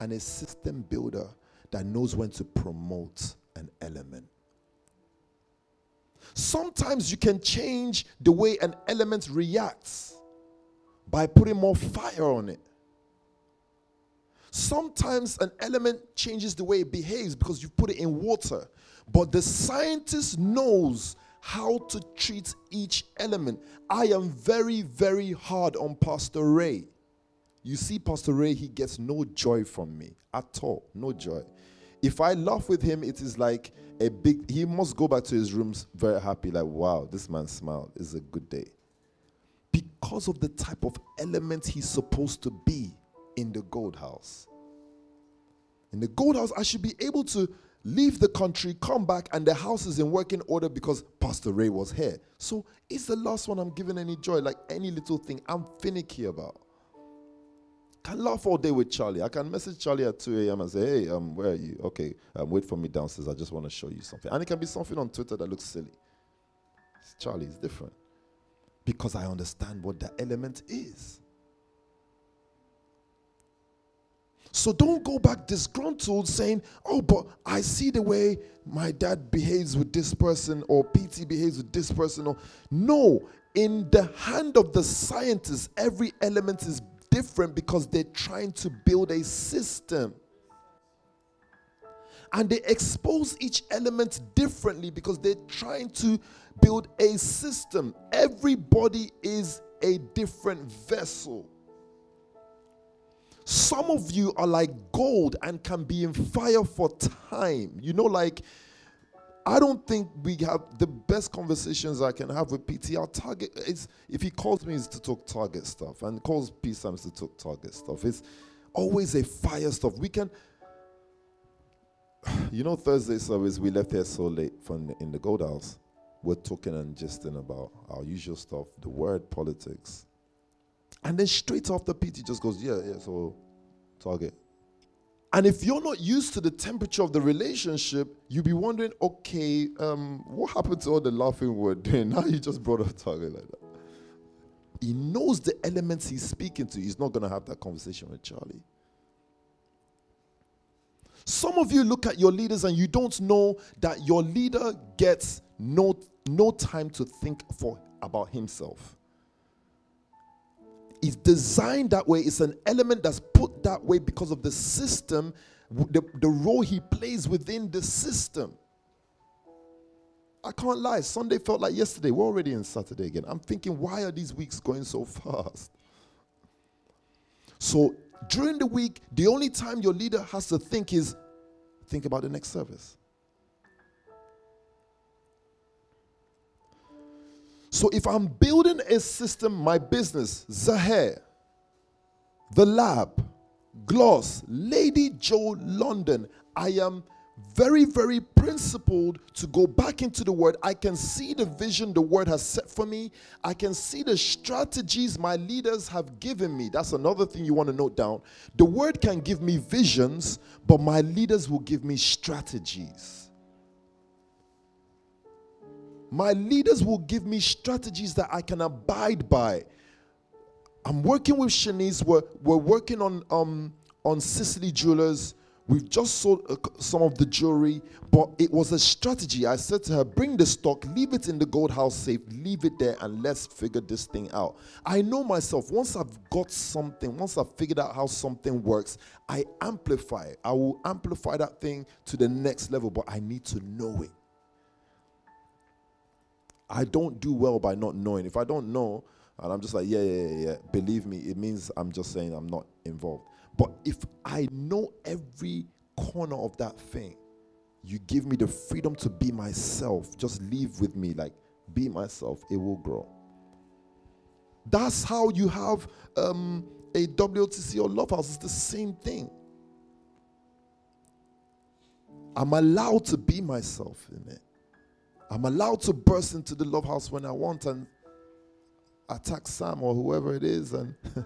and a system builder that knows when to promote an element. Sometimes you can change the way an element reacts by putting more fire on it. Sometimes an element changes the way it behaves because you put it in water. But the scientist knows how to treat each element. I am very, very hard on Pastor Ray. You see, Pastor Ray, he gets no joy from me at all. No joy. If I laugh with him, it is like a big, he must go back to his rooms very happy, like, wow, this man smiled. It's a good day because of the type of element he's supposed to be in the gold house. In the gold house, I should be able to leave the country, come back, and the house is in working order because Pastor Ray was here. So it's the last one I'm giving any joy, like any little thing I'm finicky about. Can laugh all day with Charlie. I can message Charlie at 2 a.m. and say, hey, um, where are you? Okay, um, wait for me downstairs. I just want to show you something. And it can be something on Twitter that looks silly. Charlie is different because I understand what the element is. So don't go back disgruntled saying, Oh, but I see the way my dad behaves with this person or PT behaves with this person. No, in the hand of the scientist, every element is different because they're trying to build a system. And they expose each element differently because they're trying to build a system. Everybody is a different vessel. Some of you are like gold and can be in fire for time. You know, like, I don't think we have the best conversations I can have with PT. Our target is if he calls me, is to talk target stuff, and calls P Sams to talk target stuff. It's always a fire stuff. We can, *sighs* you know, Thursday service we left here so late from in the Gold House. We're talking and gisting about our usual stuff, the word politics, and then straight after PT just goes, yeah, yeah, so target. And if you're not used to the temperature of the relationship, you'll be wondering, okay, um, what happened to all the laughing word then? *laughs* Now you just brought up target like that. He knows the elements he's speaking to. He's not going to have that conversation with Charlie. Some of you look at your leaders and you don't know that your leader gets no, no time to think for about himself It's designed that way. It's an element that's put that way because of the system, the, the role he plays within the system. I can't lie. Sunday felt like yesterday. We're already in Saturday again. I'm thinking, why are these weeks going so *laughs* fast? So during the week, the only time your leader has to think is think about the next service. So if I'm building a system, my business, Zaher, the lab, Gloss, Lady Joe London, I am very, very principled to go back into the word. I can see the vision the word has set for me. I can see the strategies my leaders have given me. That's another thing you want to note down. The word can give me visions, but my leaders will give me strategies. My leaders will give me strategies that I can abide by. I'm working with Shanice. We're, we're working on um, on Sicily Jewelers. We've just sold uh, some of the jewelry, but it was a strategy. I said to her, bring the stock, leave it in the gold house safe, leave it there, and let's figure this thing out. I know myself, once I've got something, once I've figured out how something works, I amplify it. I will amplify that thing to the next level, but I need to know it. I don't do well by not knowing. If I don't know, and I'm just like, yeah, yeah, yeah, yeah, believe me, it means I'm just saying I'm not involved. But if I know every corner of that thing, you give me the freedom to be myself. Just live with me, like be myself. It will grow. That's how you have um, a WTC or Love House. It's the same thing. I'm allowed to be myself in it. I'm allowed to burst into the love house when I want and attack Sam or whoever it is and *laughs*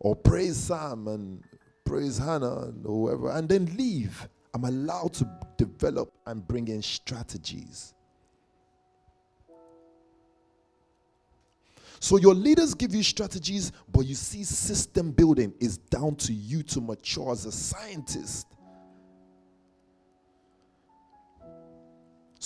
or praise Sam and praise Hannah and whoever and then leave. I'm allowed to develop and bring in strategies. So your leaders give you strategies, but you see system building is down to you to mature as a scientist.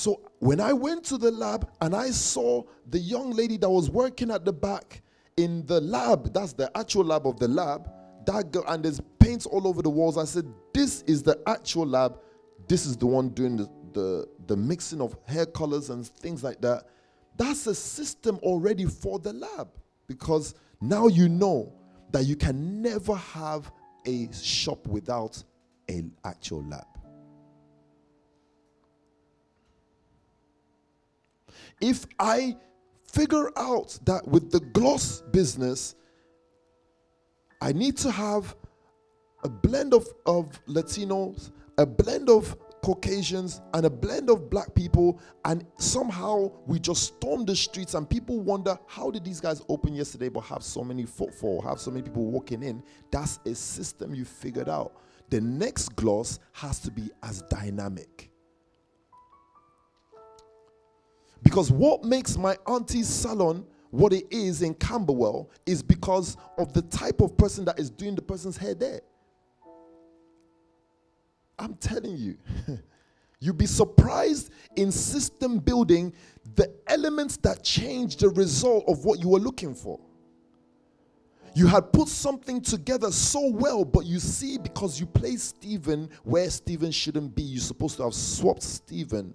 So when I went to the lab and I saw the young lady that was working at the back in the lab, that's the actual lab of the lab, that girl, and there's paints all over the walls. I said, This is the actual lab. This is the one doing the, the, the mixing of hair colors and things like that. That's a system already for the lab because now you know that you can never have a shop without an actual lab. If I figure out that with the gloss business, I need to have a blend of, of Latinos, a blend of Caucasians, and a blend of black people, and somehow we just storm the streets, and people wonder how did these guys open yesterday but have so many footfall, have so many people walking in? That's a system you figured out. The next gloss has to be as dynamic. Because what makes my auntie's salon what it is in Camberwell is because of the type of person that is doing the person's hair there. I'm telling you. *laughs* You'd be surprised in system building the elements that change the result of what you were looking for. You had put something together so well, but you see, because you placed Stephen where Stephen shouldn't be, you're supposed to have swapped Stephen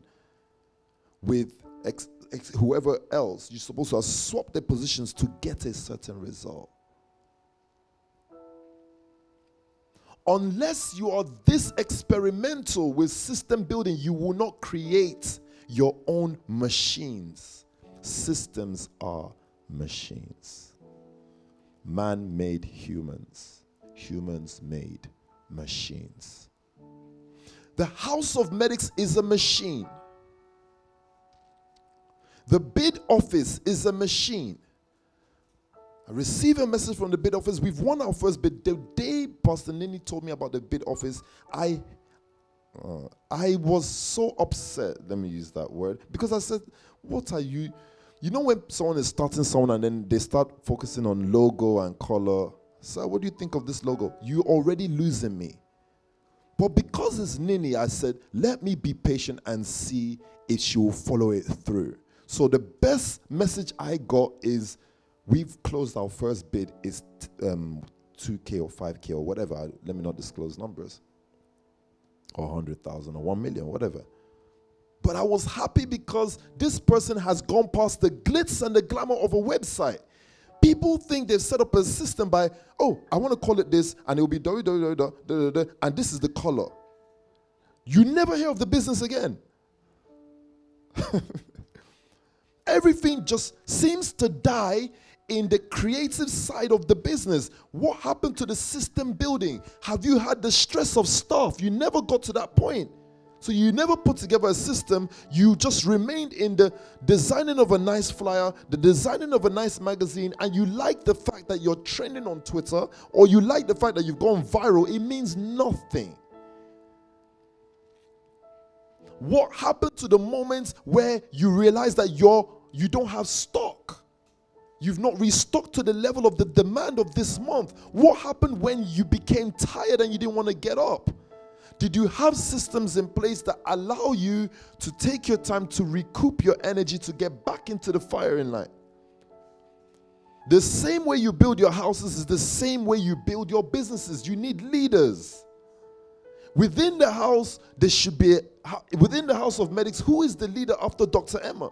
with ex- ex- whoever else. You're supposed to swap their positions to get a certain result. Unless you are this experimental with system building, you will not create your own machines. Systems are machines. Man made humans, humans made machines. The house of medics is a machine. The bid office is a machine. I received a message from the bid office. We've won our first bid. The day Pastor Nini told me about the bid office, I uh, I was so upset. Let me use that word because I said, "What are you?" You know when someone is starting someone and then they start focusing on logo and color. Sir, what do you think of this logo? You're already losing me. But because it's Nini, I said, let me be patient and see if she will follow it through. So the best message I got is we've closed our first bid is um, 2k or 5k or whatever. Let me not disclose numbers. Or 100,000 or 1 million, whatever. But I was happy because this person has gone past the glitz and the glamour of a website. People think they've set up a system by, oh, I want to call it this, and it will be da da da and this is the color. You never hear of the business again. *laughs* Everything just seems to die in the creative side of the business. What happened to the system building? Have you had the stress of staff? You never got to that point. So you never put together a system, you just remained in the designing of a nice flyer, the designing of a nice magazine, and you like the fact that you're trending on Twitter or you like the fact that you've gone viral. It means nothing. What happened to the moments where you realize that you're you don't have stock? You've not restocked to the level of the demand of this month. What happened when you became tired and you didn't want to get up? Did you have systems in place that allow you to take your time to recoup your energy to get back into the firing line? The same way you build your houses is the same way you build your businesses. You need leaders. Within the house, there should be, within the house of medics, who is the leader after Dr. Emma?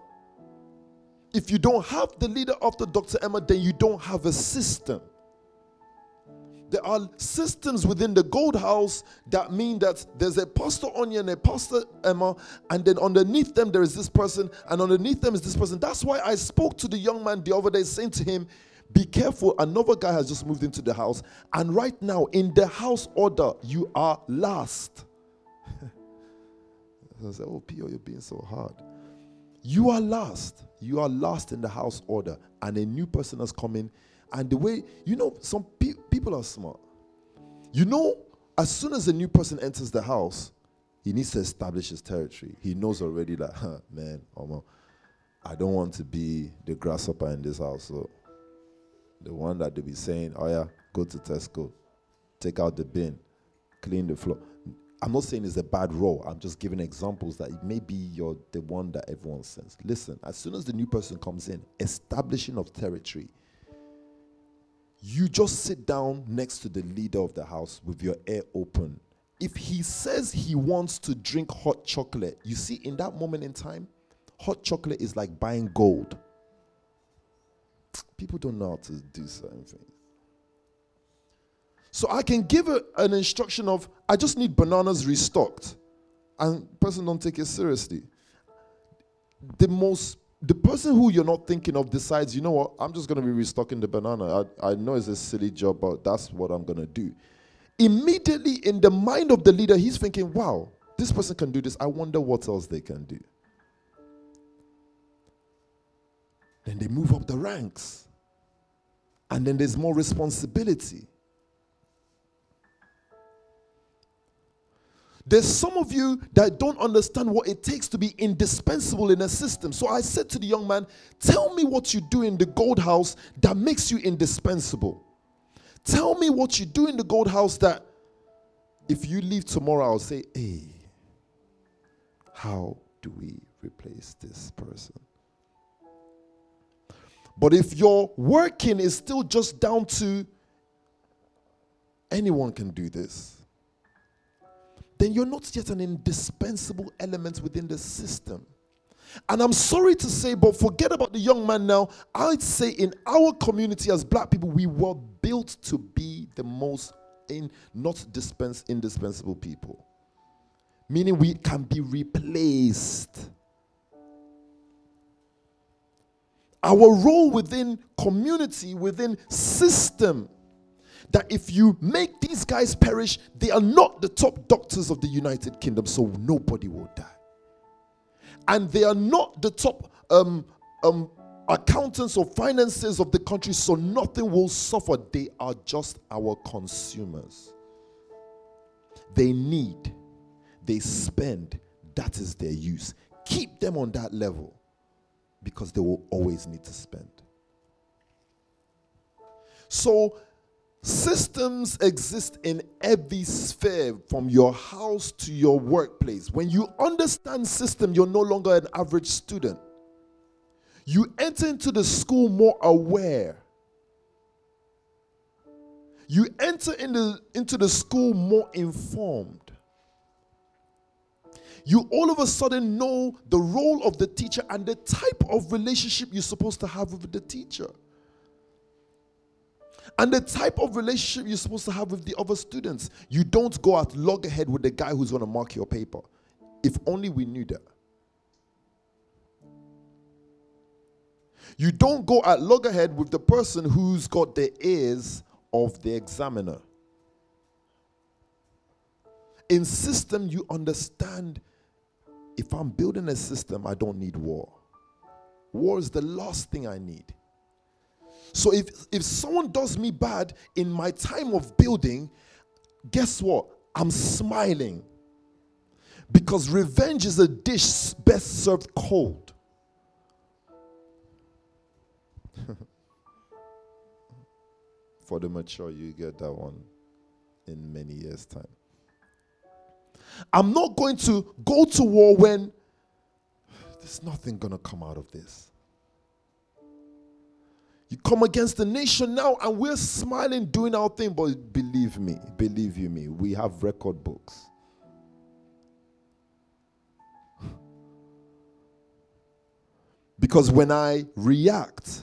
If you don't have the leader after Dr. Emma, then you don't have a system there are systems within the gold house that mean that there's a pastor Onion and a pastor Emma, and then underneath them there is this person, and underneath them is this person. That's why I spoke to the young man the other day, saying to him, Be careful, another guy has just moved into the house, and right now in the house order, you are last. *laughs* I said, Oh, Pio, you're being so hard. You are last. You are last in the house order, and a new person has come in and the way, you know, some pe- people are smart. You know, as soon as a new person enters the house, he needs to establish his territory. He knows already that, *laughs* huh, man, I don't want to be the grasshopper in this house. So the one that they be saying, oh yeah, go to Tesco, take out the bin, clean the floor. I'm not saying it's a bad role. I'm just giving examples that maybe you're the one that everyone sends. Listen, as soon as the new person comes in, establishing of territory you just sit down next to the leader of the house with your ear open. If he says he wants to drink hot chocolate, you see, in that moment in time, hot chocolate is like buying gold. People don't know how to do certain things. So I can give a, an instruction of, I just need bananas restocked. And person don't take it seriously. The most the person who you're not thinking of decides, you know what, I'm just going to be restocking the banana. I, I know it's a silly job, but that's what I'm going to do. Immediately in the mind of the leader, he's thinking, wow, this person can do this. I wonder what else they can do. Then they move up the ranks. And then there's more responsibility. There's some of you that don't understand what it takes to be indispensable in a system. So I said to the young man, Tell me what you do in the gold house that makes you indispensable. Tell me what you do in the gold house that if you leave tomorrow, I'll say, Hey, how do we replace this person? But if your working is still just down to anyone can do this, then you're not yet an indispensable element within the system. And I'm sorry to say, but forget about the young man now. I'd say in our community as black people, we were built to be the most in not dispense indispensable people. Meaning we can be replaced. Our role within community, within system, that if you make these guys perish, they are not the top doctors of the United Kingdom, so nobody will die and they are not the top um, um, accountants or finances of the country, so nothing will suffer. They are just our consumers. They need, they spend, that is their use. Keep them on that level because they will always need to spend. So Systems exist in every sphere from your house to your workplace. When you understand system, you're no longer an average student. You enter into the school more aware. You enter in the, into the school more informed. You all of a sudden know the role of the teacher and the type of relationship you're supposed to have with the teacher and the type of relationship you're supposed to have with the other students. You don't go at loggerhead with the guy who's going to mark your paper. If only we knew that. You don't go at loggerhead with the person who's got the ears of the examiner. In system, you understand if I'm building a system, I don't need war. War is the last thing I need. So if if someone does me bad in my time of building, guess what? I'm smiling. Because revenge is a dish best served cold. *laughs* For the mature, you get that one in many years' time. I'm not going to go to war when there's nothing going to come out of this. You come against the nation now, and we're smiling, doing our thing. But believe me, believe you me, we have record books. *sighs* because when I react,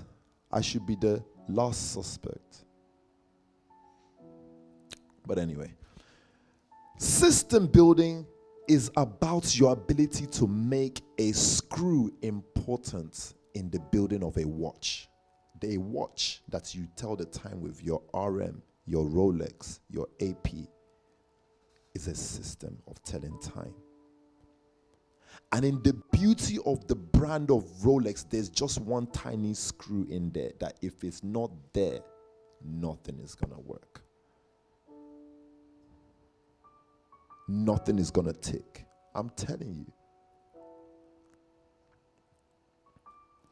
I should be the last suspect. But anyway, system building is about your ability to make a screw important in the building of a watch a watch that you tell the time with, your RM, your Rolex, your AP, is a system of telling time. And in the beauty of the brand of Rolex, there's just one tiny screw in there that if it's not there, nothing is going to work. Nothing is going to tick. I'm telling you.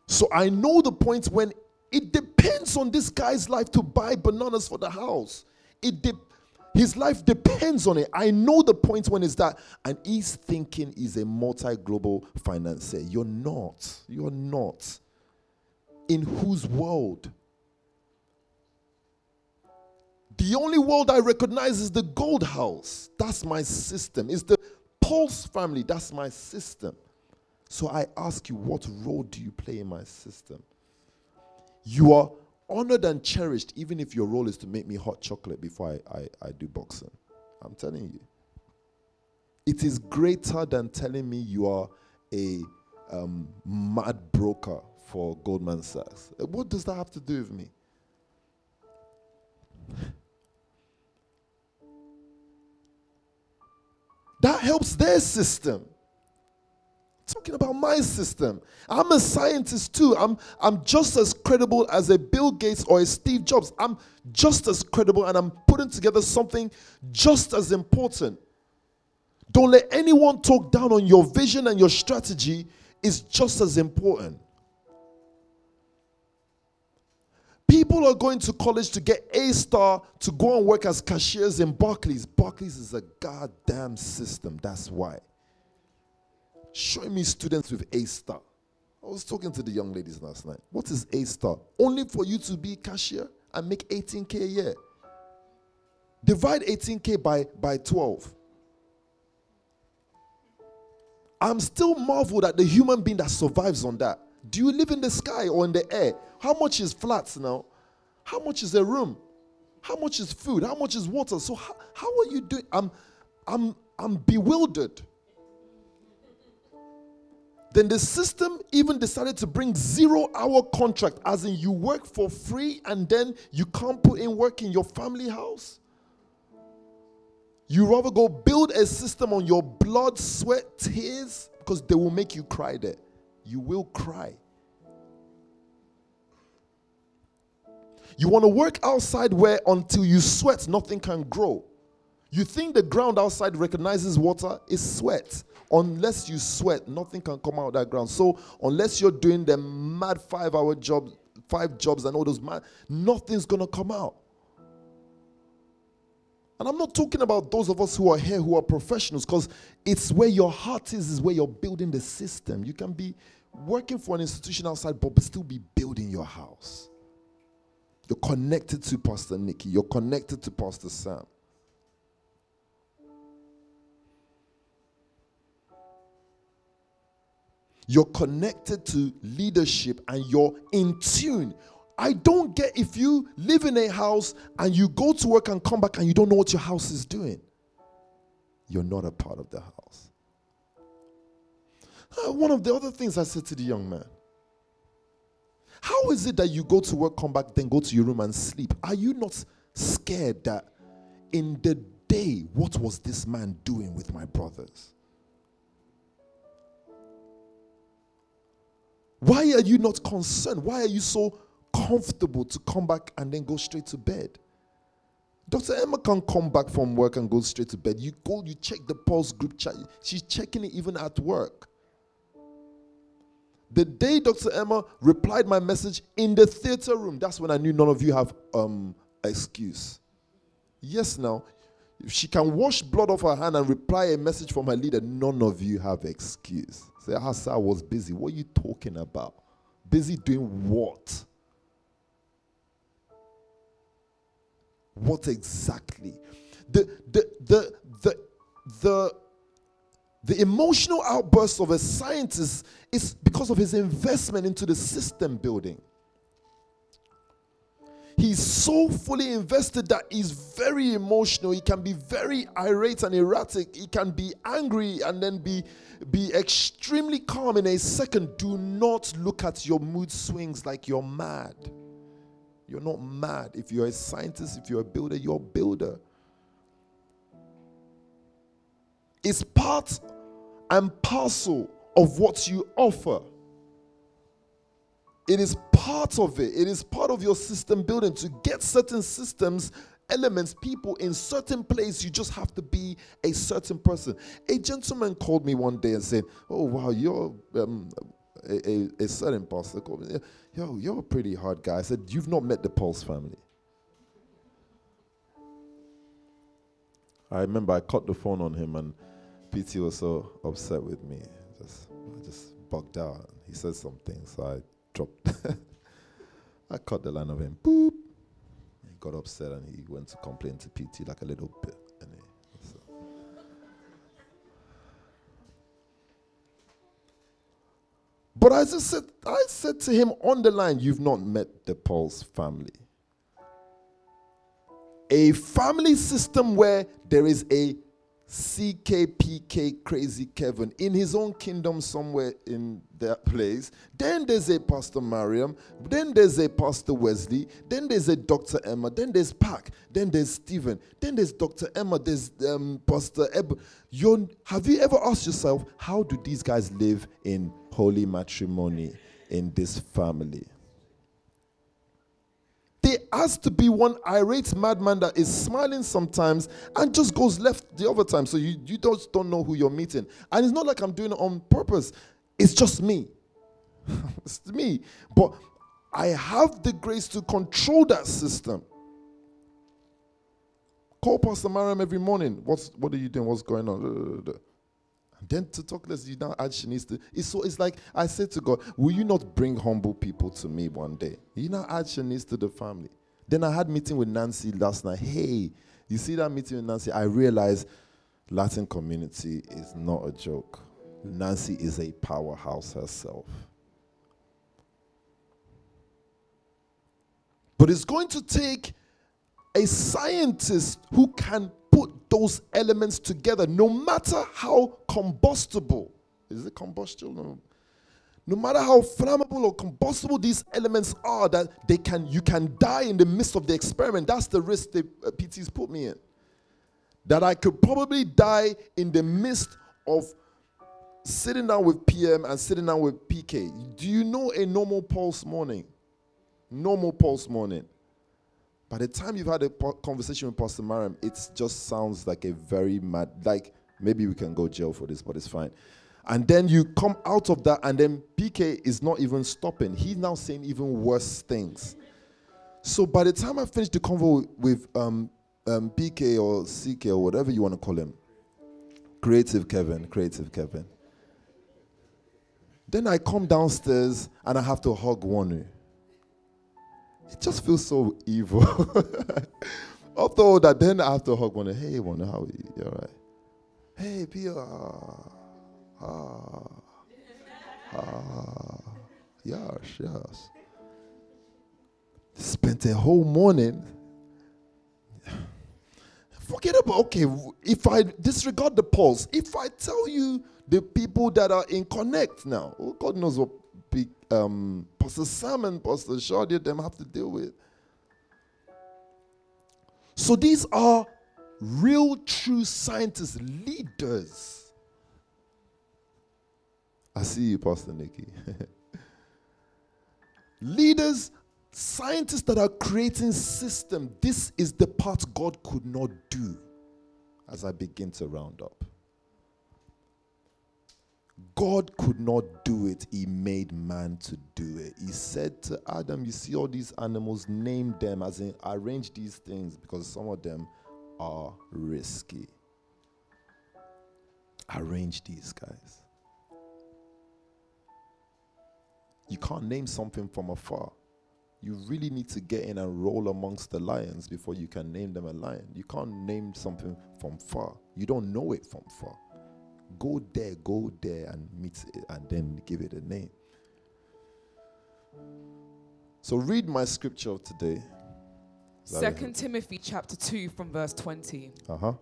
So I know the point when it depends on this guy's life to buy bananas for the house. It de- his life depends on it. I know the point when it's that, and he's thinking he's a multi-global financier. You're not. You're not. In whose world? The only world I recognize is the gold house. That's my system. It's the Pulse family. That's my system. So I ask you, what role do you play in my system? You are honored and cherished, even if your role is to make me hot chocolate before I, I, I do boxing. I'm telling you. It is greater than telling me you are a um, mad broker for Goldman Sachs. Uh, what does that have to do with me? That helps their system talking about my system. I'm a scientist too. I'm, I'm just as credible as a Bill Gates or a Steve Jobs. I'm just as credible and I'm putting together something just as important. Don't let anyone talk down on your vision and your strategy is just as important. People are going to college to get A star to go and work as cashiers in Barclays. Barclays is a goddamn system. That's why showing me students with A star. I was talking to the young ladies last night. What is A star? Only for you to be cashier and make 18k a year. Divide 18K by, by 12. I'm still marveled at the human being that survives on that. Do you live in the sky or in the air? How much is flats now? How much is a room? How much is food? How much is water? So how, how are you doing? I'm I'm I'm bewildered. Then the system even decided to bring zero hour contract, as in you work for free and then you can't put in work in your family house. You rather go build a system on your blood, sweat, tears, because they will make you cry there. You will cry. You want to work outside where until you sweat, nothing can grow. You think the ground outside recognizes water is sweat. Unless you sweat, nothing can come out of that ground. So unless you're doing the mad five-hour job, five jobs and all those mad, nothing's gonna come out. And I'm not talking about those of us who are here who are professionals, because it's where your heart is, is where you're building the system. You can be working for an institution outside, but still be building your house. You're connected to Pastor Nikki, you're connected to Pastor Sam. You're connected to leadership and you're in tune. I don't get if you live in a house and you go to work and come back and you don't know what your house is doing. You're not a part of the house. Uh, one of the other things I said to the young man how is it that you go to work, come back, then go to your room and sleep? Are you not scared that in the day, what was this man doing with my brothers? Why are you not concerned? Why are you so comfortable to come back and then go straight to bed? Dr. Emma can't come back from work and go straight to bed. You go, you check the pulse group chat. She's checking it even at work. The day Dr. Emma replied my message in the theater room, that's when I knew none of you have um excuse. Yes, now, if she can wash blood off her hand and reply a message from her leader, none of you have excuse. Say, ah, Hassa was busy. What are you talking about? Busy doing what? What exactly? The the the the the the emotional outburst of a scientist is because of his investment into the system building. He's so fully invested that he's very emotional. He can be very irate and erratic. He can be angry and then be, be extremely calm in a second. Do not look at your mood swings like you're mad. You're not mad. If you're a scientist, if you're a builder, you're a builder. It's part and parcel of what you offer. It is part of it. It is part of your system building. To get certain systems, elements, people in certain place, you just have to be a certain person. A gentleman called me one day and said, "Oh wow, you're um, a, a, a, certain pastor called me. Yo, you're a pretty hard guy." I said, "You've not met the Pulse family." I remember I cut the phone on him, and PT was so upset with me. Just, I just bugged out. He said something, so I dropped. *laughs* I cut the line of him. Boop. He got upset and he went to complain to PT like a little bit. But I just said, I said to him on the line, you've not met the Pulse family. A family system where there is a CKPK Crazy Kevin in his own kingdom somewhere in that place. Then there's a Pastor Mariam. Then there's a Pastor Wesley. Then there's a Dr. Emma. Then there's Pack. Then there's Stephen. Then there's Dr. Emma. There's um, Pastor Eb. Have you ever asked yourself, how do these guys live in holy matrimony in this family? Has to be one irate madman that is smiling sometimes and just goes left the other time. So you, you just don't know who you're meeting. And it's not like I'm doing it on purpose, it's just me. *laughs* it's me. But I have the grace to control that system. Call Pastor Mariam every morning. What's what are you doing? What's going on? then to talk less, you now add Shanice to it's so it's like I said to God, Will you not bring humble people to me one day? You now add Shanice to the family. Then I had meeting with Nancy last night. Hey, You see that meeting with Nancy, I realized Latin community is not a joke. Nancy is a powerhouse herself. But it's going to take a scientist who can put those elements together, no matter how combustible. Is it combustible? No. No matter how flammable or combustible these elements are, that they can you can die in the midst of the experiment. That's the risk the uh, PTs put me in. That I could probably die in the midst of sitting down with PM and sitting down with PK. Do you know a normal pulse morning? Normal pulse morning. By the time you've had a po- conversation with Pastor Mariam, it just sounds like a very mad, like maybe we can go jail for this, but it's fine. And then you come out of that, and then PK is not even stopping. He's now saying even worse things. So by the time I finish the convo with um, um, PK or CK or whatever you want to call him, Creative Kevin, Creative Kevin. Then I come downstairs and I have to hug Wanu. It just feels so evil. *laughs* After all that, then I have to hug Wanu. Hey, Wanu, how are you? You all right? Hey, Pia. Ah. Ah. Yes, yes. Spent a whole morning. Forget about, okay, if I disregard the pulse, if I tell you the people that are in Connect now, oh, God knows what big, um, Pastor Sam and Pastor Shadia them have to deal with. So these are real, true scientists, leaders. I see you, Pastor Nikki. *laughs* leaders, scientists that are creating system. This is the part God could not do as I begin to round up. God could not do it. He made man to do it. He said to Adam, You see all these animals, name them, as in arrange these things because some of them are risky. Arrange these guys. You can't name something from afar. You really need to get in and roll amongst the lions before you can name them a lion. You can't name something from far. You don't know it from far. Go there, go there and meet it and then give it a name. So read my scripture of today. Second Timothy chapter 2 from verse 20. Uh-huh.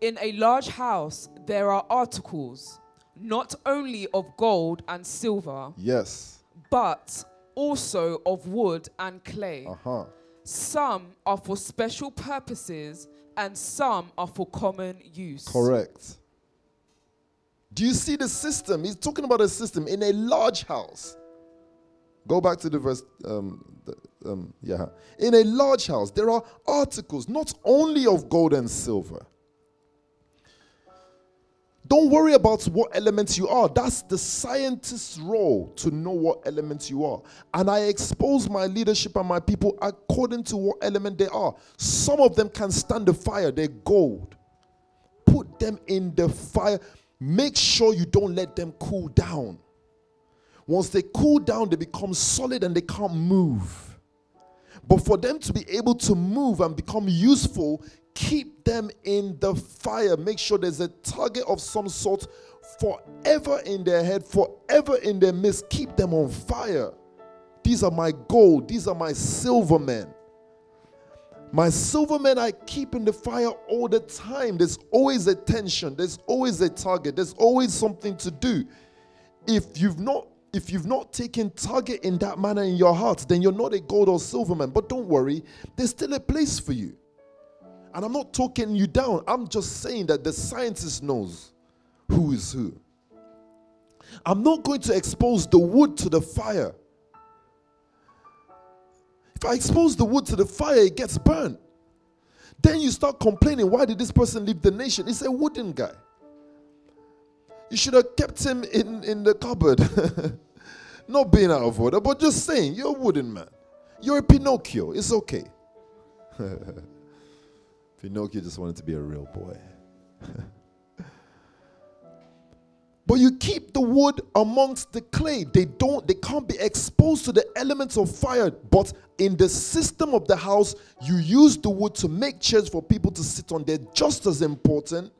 In a large house there are articles not only of gold and silver, Yes. But also of wood and clay. Uh-huh. Some are for special purposes and some are for common use. Correct. Do you see the system? He's talking about a system in a large house. Go back to the verse. Um, the, um, yeah. In a large house, there are articles not only of gold and silver. Don't worry about what elements you are. That's the scientist's role to know what elements you are. And I expose my leadership and my people according to what element they are. Some of them can stand the fire, they're gold. Put them in the fire. Make sure you don't let them cool down. Once they cool down, they become solid and they can't move. But for them to be able to move and become useful, keep them in the fire. Make sure there's a target of some sort forever in their head, forever in their midst. Keep them on fire. These are my gold, these are my silver men. My silver men I keep in the fire all the time. There's always a tension, there's always a target, there's always something to do. If you've not if you've not taken target in that manner in your heart, then you're not a gold or silver man. But don't worry, there's still a place for you. And I'm not talking you down. I'm just saying that the scientist knows who is who. I'm not going to expose the wood to the fire. If I expose the wood to the fire, it gets burned. Then you start complaining, why did this person leave the nation? He's a wooden guy. You should have kept him in, in the cupboard. *laughs* Not being out of order, but just saying, you're a wooden man. You're a Pinocchio. It's okay. *laughs* Pinocchio just wanted to be a real boy. *laughs* But you keep the wood amongst the clay. They don't they can't be exposed to the elements of fire. But in the system of the house, you use the wood to make chairs for people to sit on. They're just as important.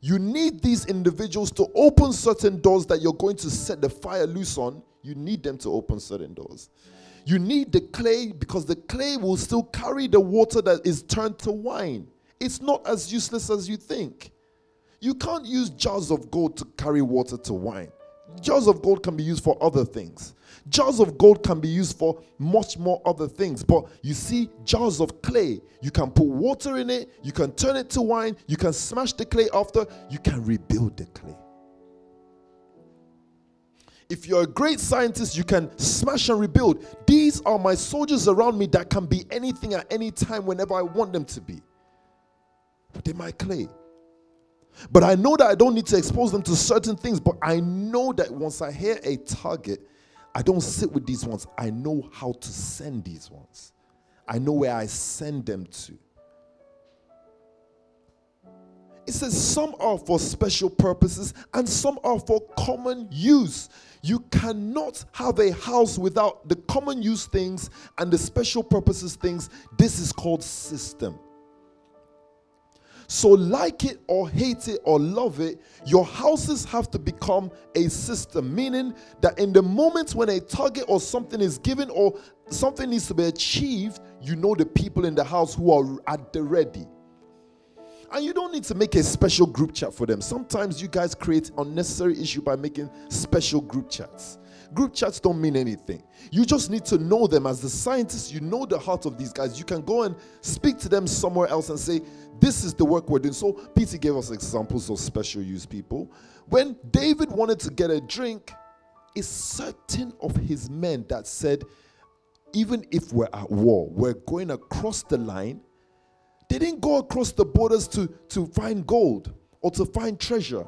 You need these individuals to open certain doors that you're going to set the fire loose on. You need them to open certain doors. You need the clay because the clay will still carry the water that is turned to wine. It's not as useless as you think. You can't use jars of gold to carry water to wine. Jars of gold can be used for other things. Jars of gold can be used for much more other things. But you see, jars of clay, you can put water in it, you can turn it to wine, you can smash the clay after, you can rebuild the clay. If you're a great scientist, you can smash and rebuild. These are my soldiers around me that can be anything at any time whenever I want them to be. But they're my clay. But I know that I don't need to expose them to certain things. But I know that once I hear a target, I don't sit with these ones. I know how to send these ones. I know where I send them to. It says some are for special purposes and some are for common use. You cannot have a house without the common use things and the special purposes things. This is called system. So, like it or hate it or love it, your houses have to become a system. Meaning that in the moments when a target or something is given or something needs to be achieved, you know the people in the house who are at the ready. And you don't need to make a special group chat for them. Sometimes you guys create unnecessary issue by making special group chats. Group chats don't mean anything. You just need to know them as the scientists. You know the heart of these guys. You can go and speak to them somewhere else and say, This is the work we're doing. So, Peter gave us examples of special use people. When David wanted to get a drink, it's certain of his men that said, Even if we're at war, we're going across the line. They didn't go across the borders to, to find gold or to find treasure.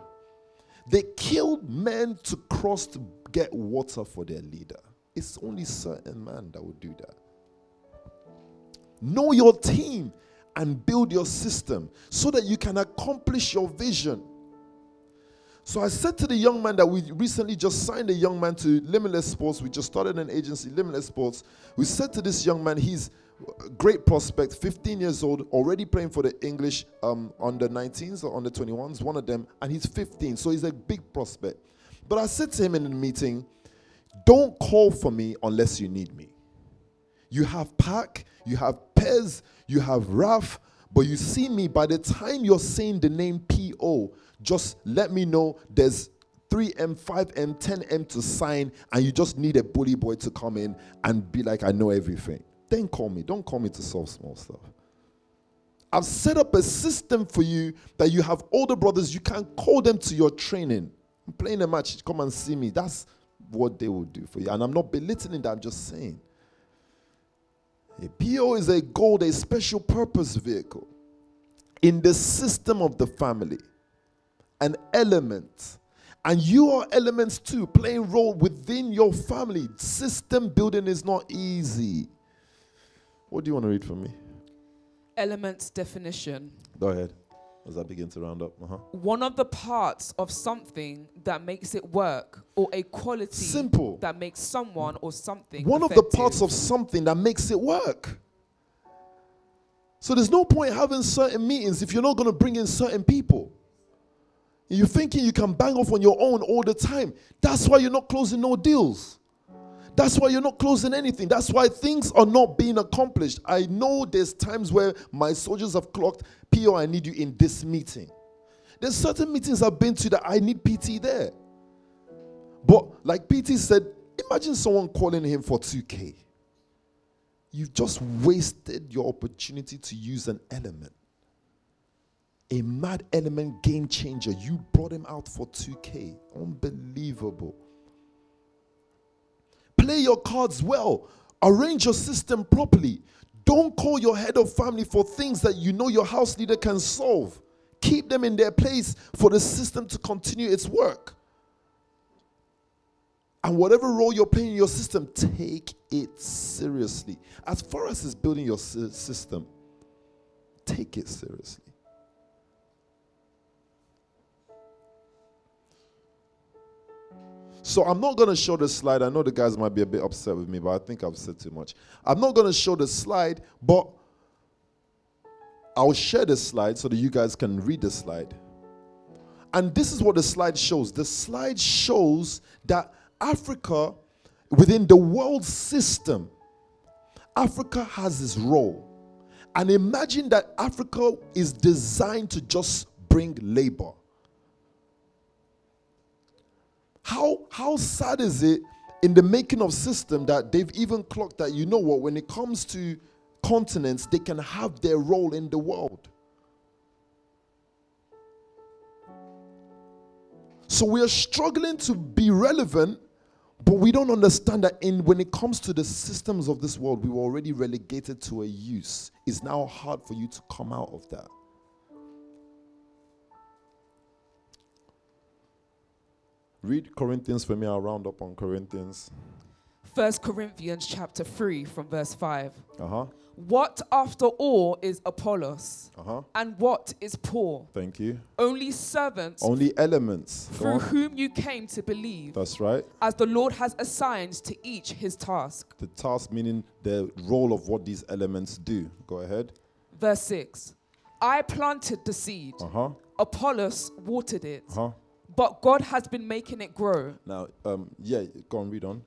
They killed men to cross to get water for their leader. It's only certain man that would do that. Know your team and build your system so that you can accomplish your vision. So I said to the young man that we recently just signed a young man to Limitless Sports. We just started an agency, Limitless Sports. We said to this young man, he's great prospect, 15 years old, already playing for the English um, under 19s or under 21s, one of them, and he's 15, so he's a big prospect. But I said to him in the meeting, don't call for me unless you need me. You have Pack, you have Pez, you have Raf, but you see me, by the time you're saying the name PO, just let me know there's 3M, 5M, 10M to sign, and you just need a bully boy to come in and be like, I know everything. Then call me. Don't call me to solve small stuff. I've set up a system for you that you have older brothers, you can call them to your training. I'm playing a match, come and see me. That's what they will do for you. And I'm not belittling that, I'm just saying. A PO is a gold, a special purpose vehicle in the system of the family, an element. And you are elements too, playing role within your family. System building is not easy. What do you want to read for me? Elements definition. Go ahead as I begin to round up. Uh-huh. One of the parts of something that makes it work, or a quality Simple. that makes someone or something. One of the parts of something that makes it work. So there's no point having certain meetings if you're not going to bring in certain people. You're thinking you can bang off on your own all the time. That's why you're not closing no deals. That's why you're not closing anything. That's why things are not being accomplished. I know there's times where my soldiers have clocked, PO, I need you in this meeting. There's certain meetings I've been to that I need PT there. But like PT said, imagine someone calling him for 2K. You've just wasted your opportunity to use an element. A mad element game changer. You brought him out for 2K. Unbelievable. Play your cards well. Arrange your system properly. Don't call your head of family for things that you know your house leader can solve. Keep them in their place for the system to continue its work. And whatever role you're playing in your system, take it seriously. As far as it's building your system, take it seriously. So I'm not going to show the slide. I know the guys might be a bit upset with me, but I think I've said too much. I'm not going to show the slide, but I'll share the slide so that you guys can read the slide. And this is what the slide shows. The slide shows that Africa, within the world system, Africa has this role. And imagine that Africa is designed to just bring labor. How, how sad is it in the making of system that they've even clocked that, you know what, when it comes to continents, they can have their role in the world. So we are struggling to be relevant, but we don't understand that in when it comes to the systems of this world, we were already relegated to a use. It's now hard for you to come out of that. Read Corinthians for me. I'll round up on Corinthians. First Corinthians chapter 3 from verse 5. Uh huh. What after all is Apollos? Uh huh. And what is Paul? Thank you. Only servants Only elements. Through whom you came to believe, That's right. as the Lord has assigned to each his task. The task meaning the role of what these elements do. Go ahead. Verse 6 I planted the seed, Uh huh. Apollos watered it, Uh huh. But God has been making it grow. Now, um, yeah, go on, read on.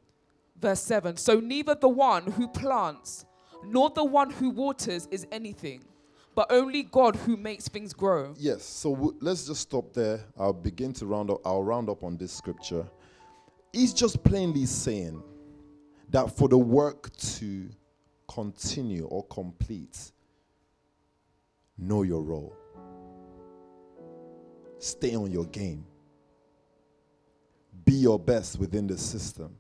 Verse 7 So neither the one who plants nor the one who waters is anything, but only God who makes things grow. Yes. So w- let's just stop there. I'll begin to round up. I'll round up on this scripture. He's just plainly saying that for the work to continue or complete, know your role. Stay on your game. Be your best within the system.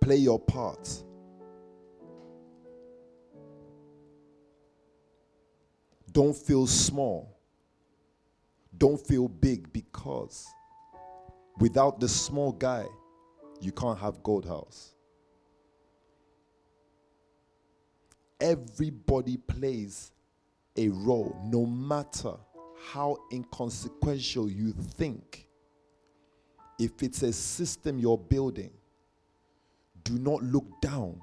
Play your part. Don't feel small. Don't feel big because without the small guy, you can't have Gold House. Everybody plays a role, no matter how inconsequential you think. If it's a system you're building, do not look down.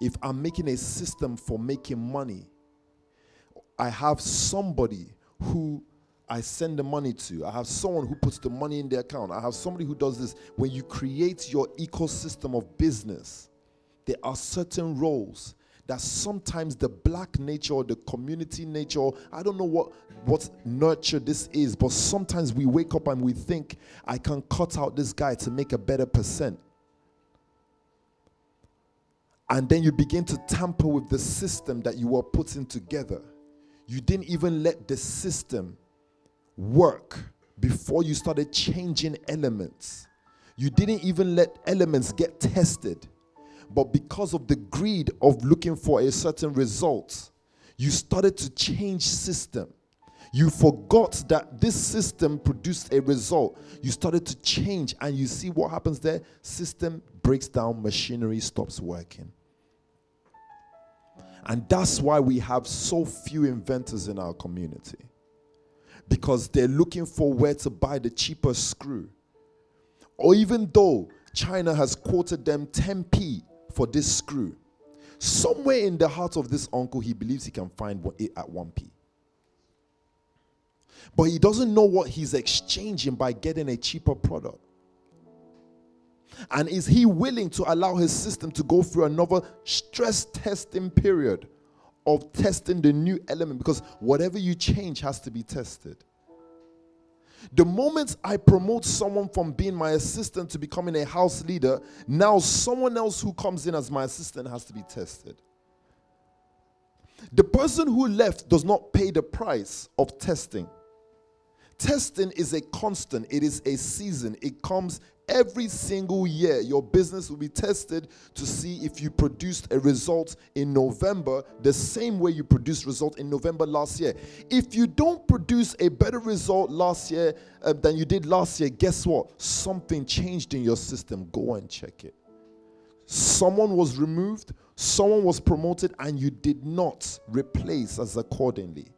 If I'm making a system for making money, I have somebody who I send the money to. I have someone who puts the money in the account. I have somebody who does this. When you create your ecosystem of business, there are certain roles that sometimes the black nature the community nature, I don't know what what nurture this is, but sometimes we wake up and we think I can cut out this guy to make a better percent. And then you begin to tamper with the system that you were putting together. You didn't even let the system work before you started changing elements. You didn't even let elements get tested. But because of the greed of looking for a certain result, you started to change system. You forgot that this system produced a result. You started to change, and you see what happens there? System breaks down, machinery stops working. And that's why we have so few inventors in our community. Because they're looking for where to buy the cheapest screw. Or even though China has quoted them 10p for this screw, somewhere in the heart of this uncle, he believes he can find it at 1p. But he doesn't know what he's exchanging by getting a cheaper product. And is he willing to allow his system to go through another stress testing period of testing the new element? Because whatever you change has to be tested. The moment I promote someone from being my assistant to becoming a house leader, now someone else who comes in as my assistant has to be tested. The person who left does not pay the price of testing. Testing is a constant, it is a season. It comes every single year. Your business will be tested to see if you produced a result in November the same way you produced result in November last year. If you don't produce a better result last year uh, than you did last year, guess what? Something changed in your system. Go and check it. Someone was removed, someone was promoted, and you did not replace as accordingly.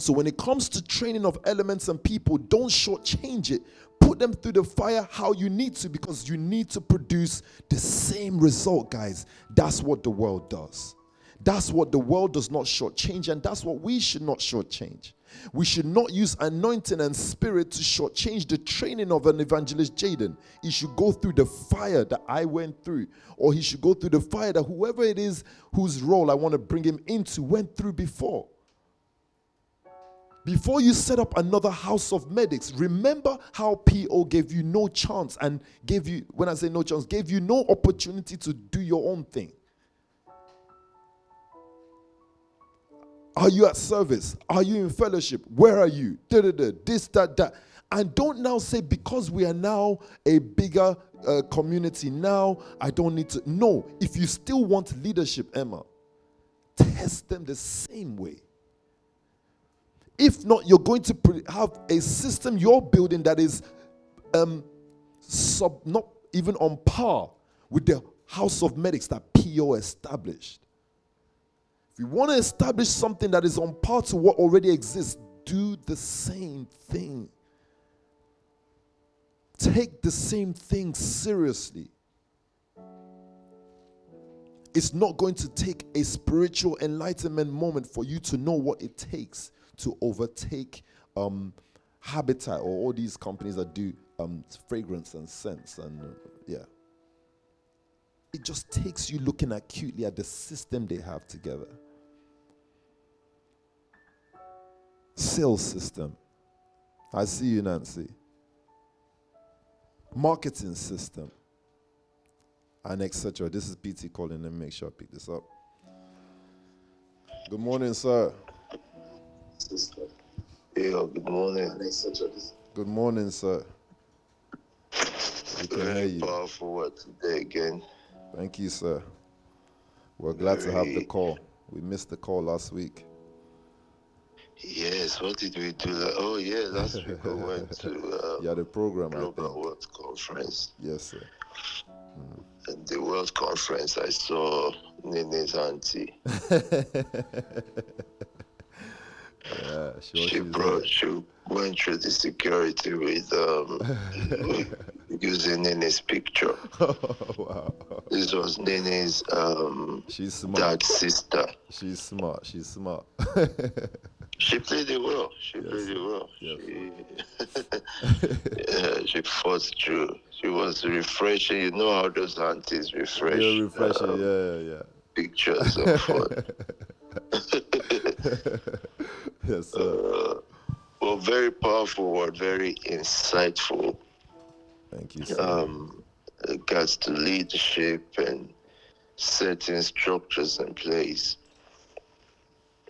So when it comes to training of elements and people, don't shortchange it. Put them through the fire how you need to because you need to produce the same result, guys. That's what the world does. That's what the world does not shortchange, and that's what we should not shortchange. We should not use anointing and spirit to shortchange the training of an evangelist Jaden. He should go through the fire that I went through, or he should go through the fire that whoever it is whose role I want to bring him into went through before. Before you set up another house of medics, remember how PO gave you no chance and gave you, when I say no chance, gave you no opportunity to do your own thing. Are you at service? Are you in fellowship? Where are you? Da, da, da, this, that, that. And don't now say, because we are now a bigger uh, community, now I don't need to. No, if you still want leadership, Emma, test them the same way. If not, you're going to have a system you're building that is um, sub, not even on par with the house of medics that PO established. If you want to establish something that is on par to what already exists, do the same thing. Take the same thing seriously. It's not going to take a spiritual enlightenment moment for you to know what it takes to overtake um, Habitat or all these companies that do um, fragrance and scents and uh, yeah. It just takes you looking acutely at the system they have together. Sales system. I see you, Nancy. Marketing system. And etc. This is PT calling. Let me make sure I pick this up. Good morning, sir. Yeah, good morning. Good morning, sir. We can hear you. powerful word today again. Thank you, sir. We're glad to have the call. We missed the call last week. Yes, what did we do? Oh, yeah, last week we *laughs* went to uh, You had a program, I Global. World Conference. Yes, sir. At the World Conference, I saw Nene's auntie. *laughs* Yeah, sure. She brought, she went through the security with um, *laughs* using Nene's picture. there. *laughs* wow. This was Nene's um, She's smart. dad's sister. She's smart. She's smart. *laughs* She played it well. She Yes. played it well. Yes. She, yeah, she fought through. She was refreshing. You know how those aunties refresh yeah, refreshing. um, yeah, yeah, pictures of food. Yes, sir. uh, well, very powerful word, very insightful. Thank you, sir. Um, regards to leadership and setting structures in place.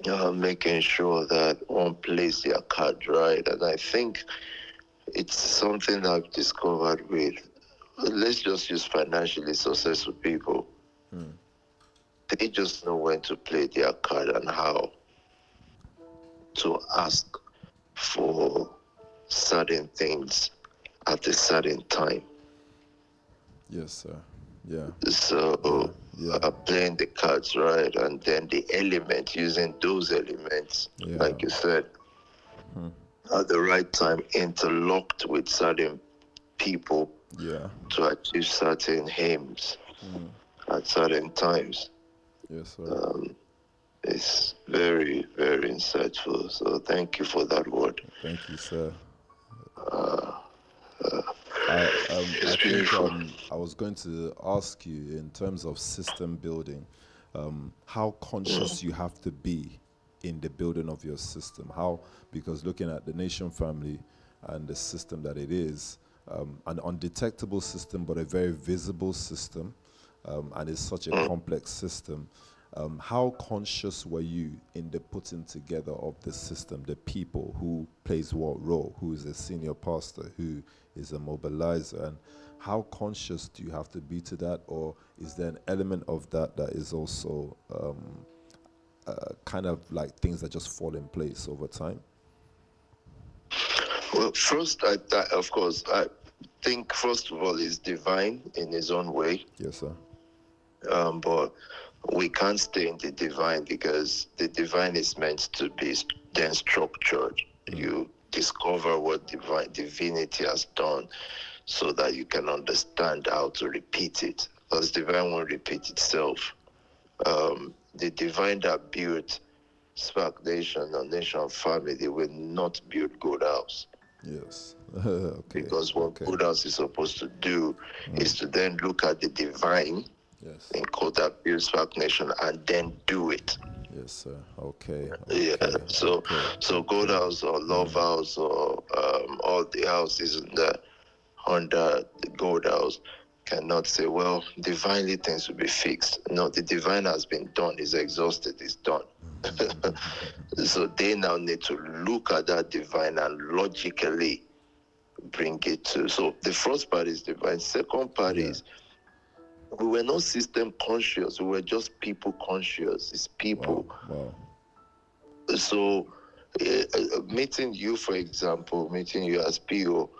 Uh, making sure that one plays their card right. And I think it's something I've discovered with, let's just use financially successful people. They just know when to play their card and how to ask for certain things at a certain time. yes, sir. Yeah. So Yeah. uh, playing the cards right, and then the element using those elements, Yeah. like you said, at the right time, interlocked with certain people Yeah. to achieve certain aims at certain times. Yes, sir. Um, it's very, very insightful. So thank you for that word. Thank you, sir. Uh, I, um, I think um, I was going to ask you in terms of system building, um, how conscious you have to be in the building of your system. How, because looking at the nation family and the system that it is, um, an undetectable system, but a very visible system, um, and it's such a complex system. Um, how conscious were you in the putting together of the system, the people who plays what role, who is a senior pastor, who is a mobilizer, and how conscious do you have to be to that, or is there an element of that that is also um, uh, kind of like things that just fall in place over time? Well, first, I, I, of course, I think first of all, is divine in his own way. Yes, sir. um, but we can't stay in the divine because the divine is meant to be then structured. You discover what divine divinity has done so that you can understand how to repeat it. Because divine won't repeat itself. Um, the divine that built Spark Nation or Nation Family will not build Gold House. Yes. *laughs* okay. Because what okay. Gold House is supposed to do is to then look at the divine Yes. in builds Spark Nation and then do it. Yes, sir. Okay. Yeah. So okay. so gold house or love house or um, all the houses in the under the gold house cannot say, well, divinely things will be fixed. No, the divine has been done, is exhausted, is done. *laughs* so they now need to look at that divine and logically bring it to. So the first part is divine. Second part Yeah. is we were not system conscious. We were just people conscious. It's people Wow. wow. so uh, meeting you for example meeting you as PO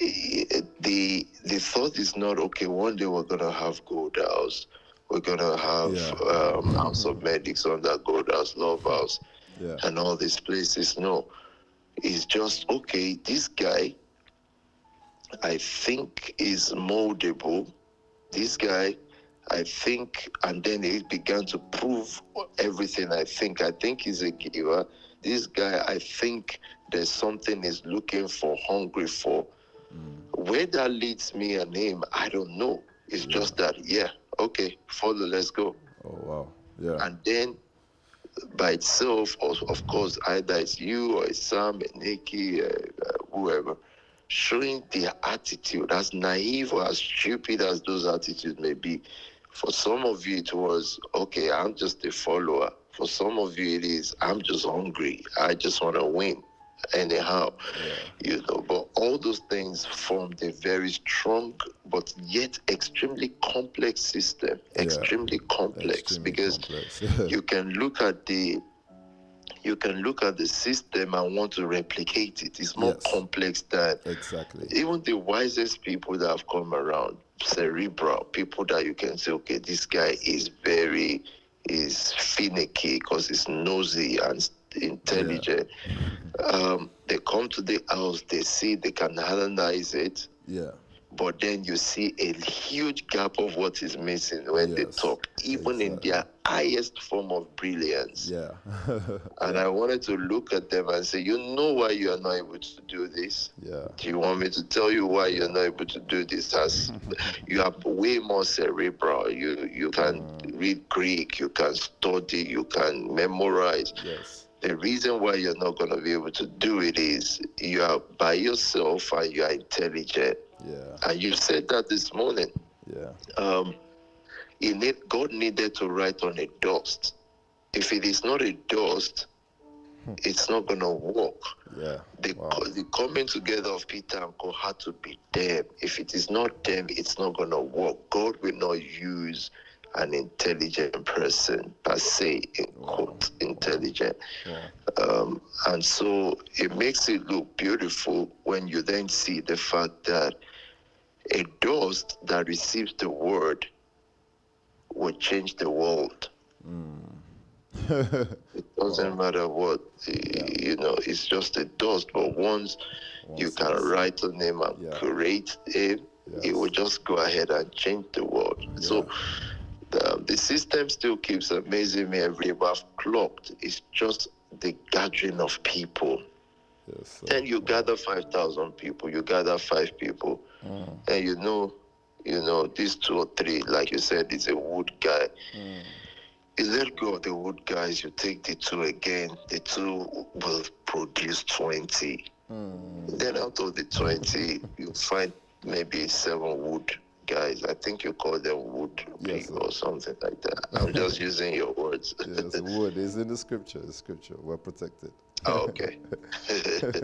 eh, the the thought is not okay one day we're gonna have gold house we're gonna have Yeah. um, house of medics under gold house love house Yeah. and all these places no it's just okay this guy i think is moldable this guy i think and then he began to prove everything i think. I think he's a giver. This guy i think there's something he's looking for hungry for. Where that leads me and him i don't know. It's just that yeah okay follow let's go. Oh wow. Yeah. and then by itself, of, of course, either it's you or it's Sam, Nikki, uh, uh, whoever, showing their attitude, as naive or as stupid as those attitudes may be. For some of you, it was, okay, I'm just a follower. For some of you, it is, I'm just hungry. I just want to win. Anyhow, you know, but all those things formed a very strong but yet extremely complex system. Yeah. Extremely complex Extremely because complex. *laughs* you can look at the you can look at the system and want to replicate it. It's more Yes. complex than exactly. even the wisest people that have come around, cerebral people that you can say, okay, this guy is very is finicky because he's nosy and intelligent. Um, they come to the house, they see, they can analyze it, Yeah. But then you see a huge gap of what is missing when they talk, even in their highest form of brilliance. Yeah. *laughs* And I wanted to look at them and say, you know why you are not able to do this? yeah. Do you want me to tell you why you're not able to do this? As *laughs* you are way more cerebral. You you can mm. read Greek, you can study, you can memorize. Yes. The reason why you're not going to be able to do it is you are by yourself and you are intelligent. Yeah. And you said that this morning. Yeah. Um, he need, God needed to write on a dust. If it is not a dust, it's not going to work. Yeah. The, Wow. the coming together of Peter and Co had to be them. If it is not them, it's not going to work. God will not use an intelligent person per se, in quote, intelligent. Wow. Um, and so it makes it look beautiful when you then see the fact that a dust that receives the word will change the world. *laughs* it doesn't matter what, you know, it's just a dust. But once you can write a name and Yeah. create him, it Yes. will just go ahead and change the world. So the, the system still keeps amazing me every I've clocked. It's just the gathering of people. Yes. Then you gather 5,000 people, you gather five people, and you know, you know, these two or three, like you said, is a wood guy. You let go of the wood guys, you take the two again, the two will produce 20. Then out of the 20, you find maybe seven wood guys. I think you call them wood Yes, or something like that. I'm just *laughs* using your words. Yes, wood is in the scripture. The scripture. We're protected. Oh, okay. *laughs*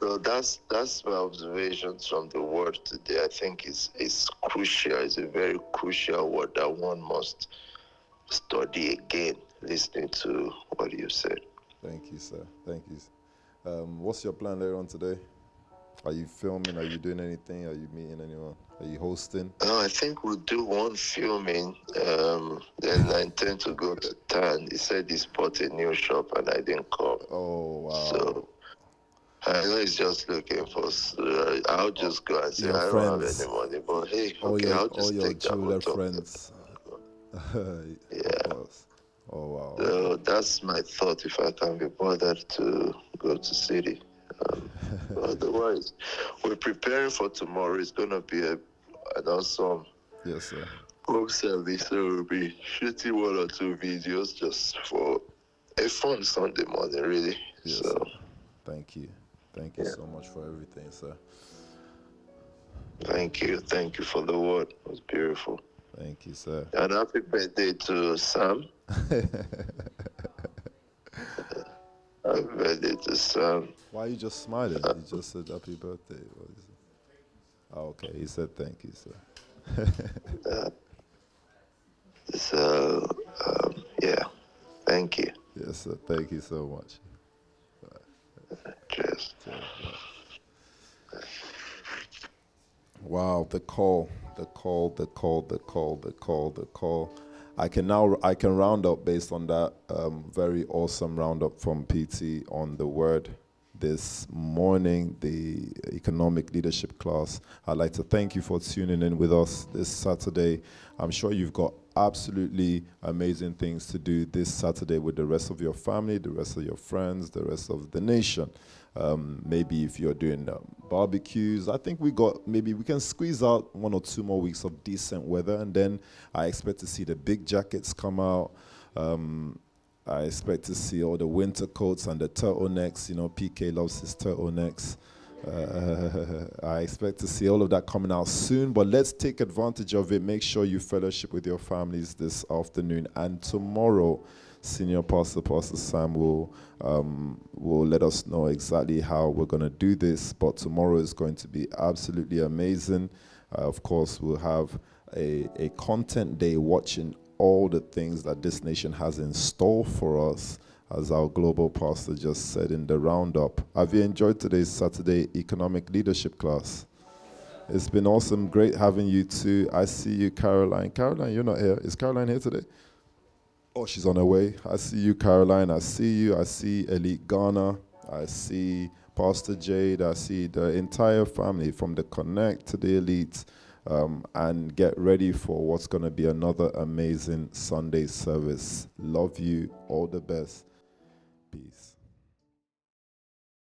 so that's that's my observations from the word today. I think it's it's crucial. It's a very crucial word that one must study again, listening to what you said. Thank you, sir. Thank you. Um, what's your plan later on today? Are you filming? Are you doing anything? Are you meeting anyone? Are you hosting? No, I think we'll do one filming. Um, then I intend to go to town. He said he's bought a new shop and I didn't come. Oh wow. So I know he's just looking for. Uh, I'll just go and say Your I don't friends. have any money, but hey, all okay, your I'll all just your take that jeweler motor. friends. *laughs* *laughs* Yeah. Oh wow. So that's my thought. If I can be bothered to go to city. Um, *laughs* otherwise, we're preparing for tomorrow. It's gonna be a an awesome Yes, sir. home service. So we'll be shooting one or two videos just for a fun Sunday morning, really. Yes, so sir. Thank you. Thank you Yeah. so much for everything, sir. thank you, thank you for the word. It was beautiful. Thank you, sir. And happy birthday to Sam. *laughs* Happy birthday to Sam. Um, Why are you just smiling? You just said happy birthday. What is it? Oh, okay. He said thank you, sir. *laughs* Uh, so um, yeah, thank you. Yes, sir. Thank you so much. Cheers. Wow, the call, the call, the call, the call, the call, the call. I can now I can round up based on that um, very awesome roundup from PT on the word this morning, the economic leadership class. I'd like to thank you for tuning in with us this Saturday. I'm sure you've got absolutely amazing things to do this Saturday with the rest of your family, the rest of your friends, the rest of the nation. Um, maybe if you're doing um, barbecues, I think we got maybe we can squeeze out one or two more weeks of decent weather, and then I expect to see the big jackets come out. Um, I expect to see all the winter coats and the turtlenecks. You know, PK loves his turtlenecks. Uh, *laughs* I expect to see all of that coming out soon, but let's take advantage of it. Make sure you fellowship with your families this afternoon and tomorrow. Senior Pastor Pastor Sam will um, will let us know exactly how we're going to do this. But tomorrow is going to be absolutely amazing. Uh, of course, we'll have a, a content day watching all the things that this nation has in store for us, as our global pastor just said in the roundup. Have you enjoyed today's Saturday economic leadership class? It's been awesome. Great having you too. I see you, Caroline. Caroline, you're not here. Is Caroline here today? Oh, she's on her way. I see you, Caroline. I see you. I see Elite Ghana. I see Pastor Jade. I see the entire family from the Connect to the Elite. Um, and get ready for what's going to be another amazing Sunday service. Love you. All the best. Peace.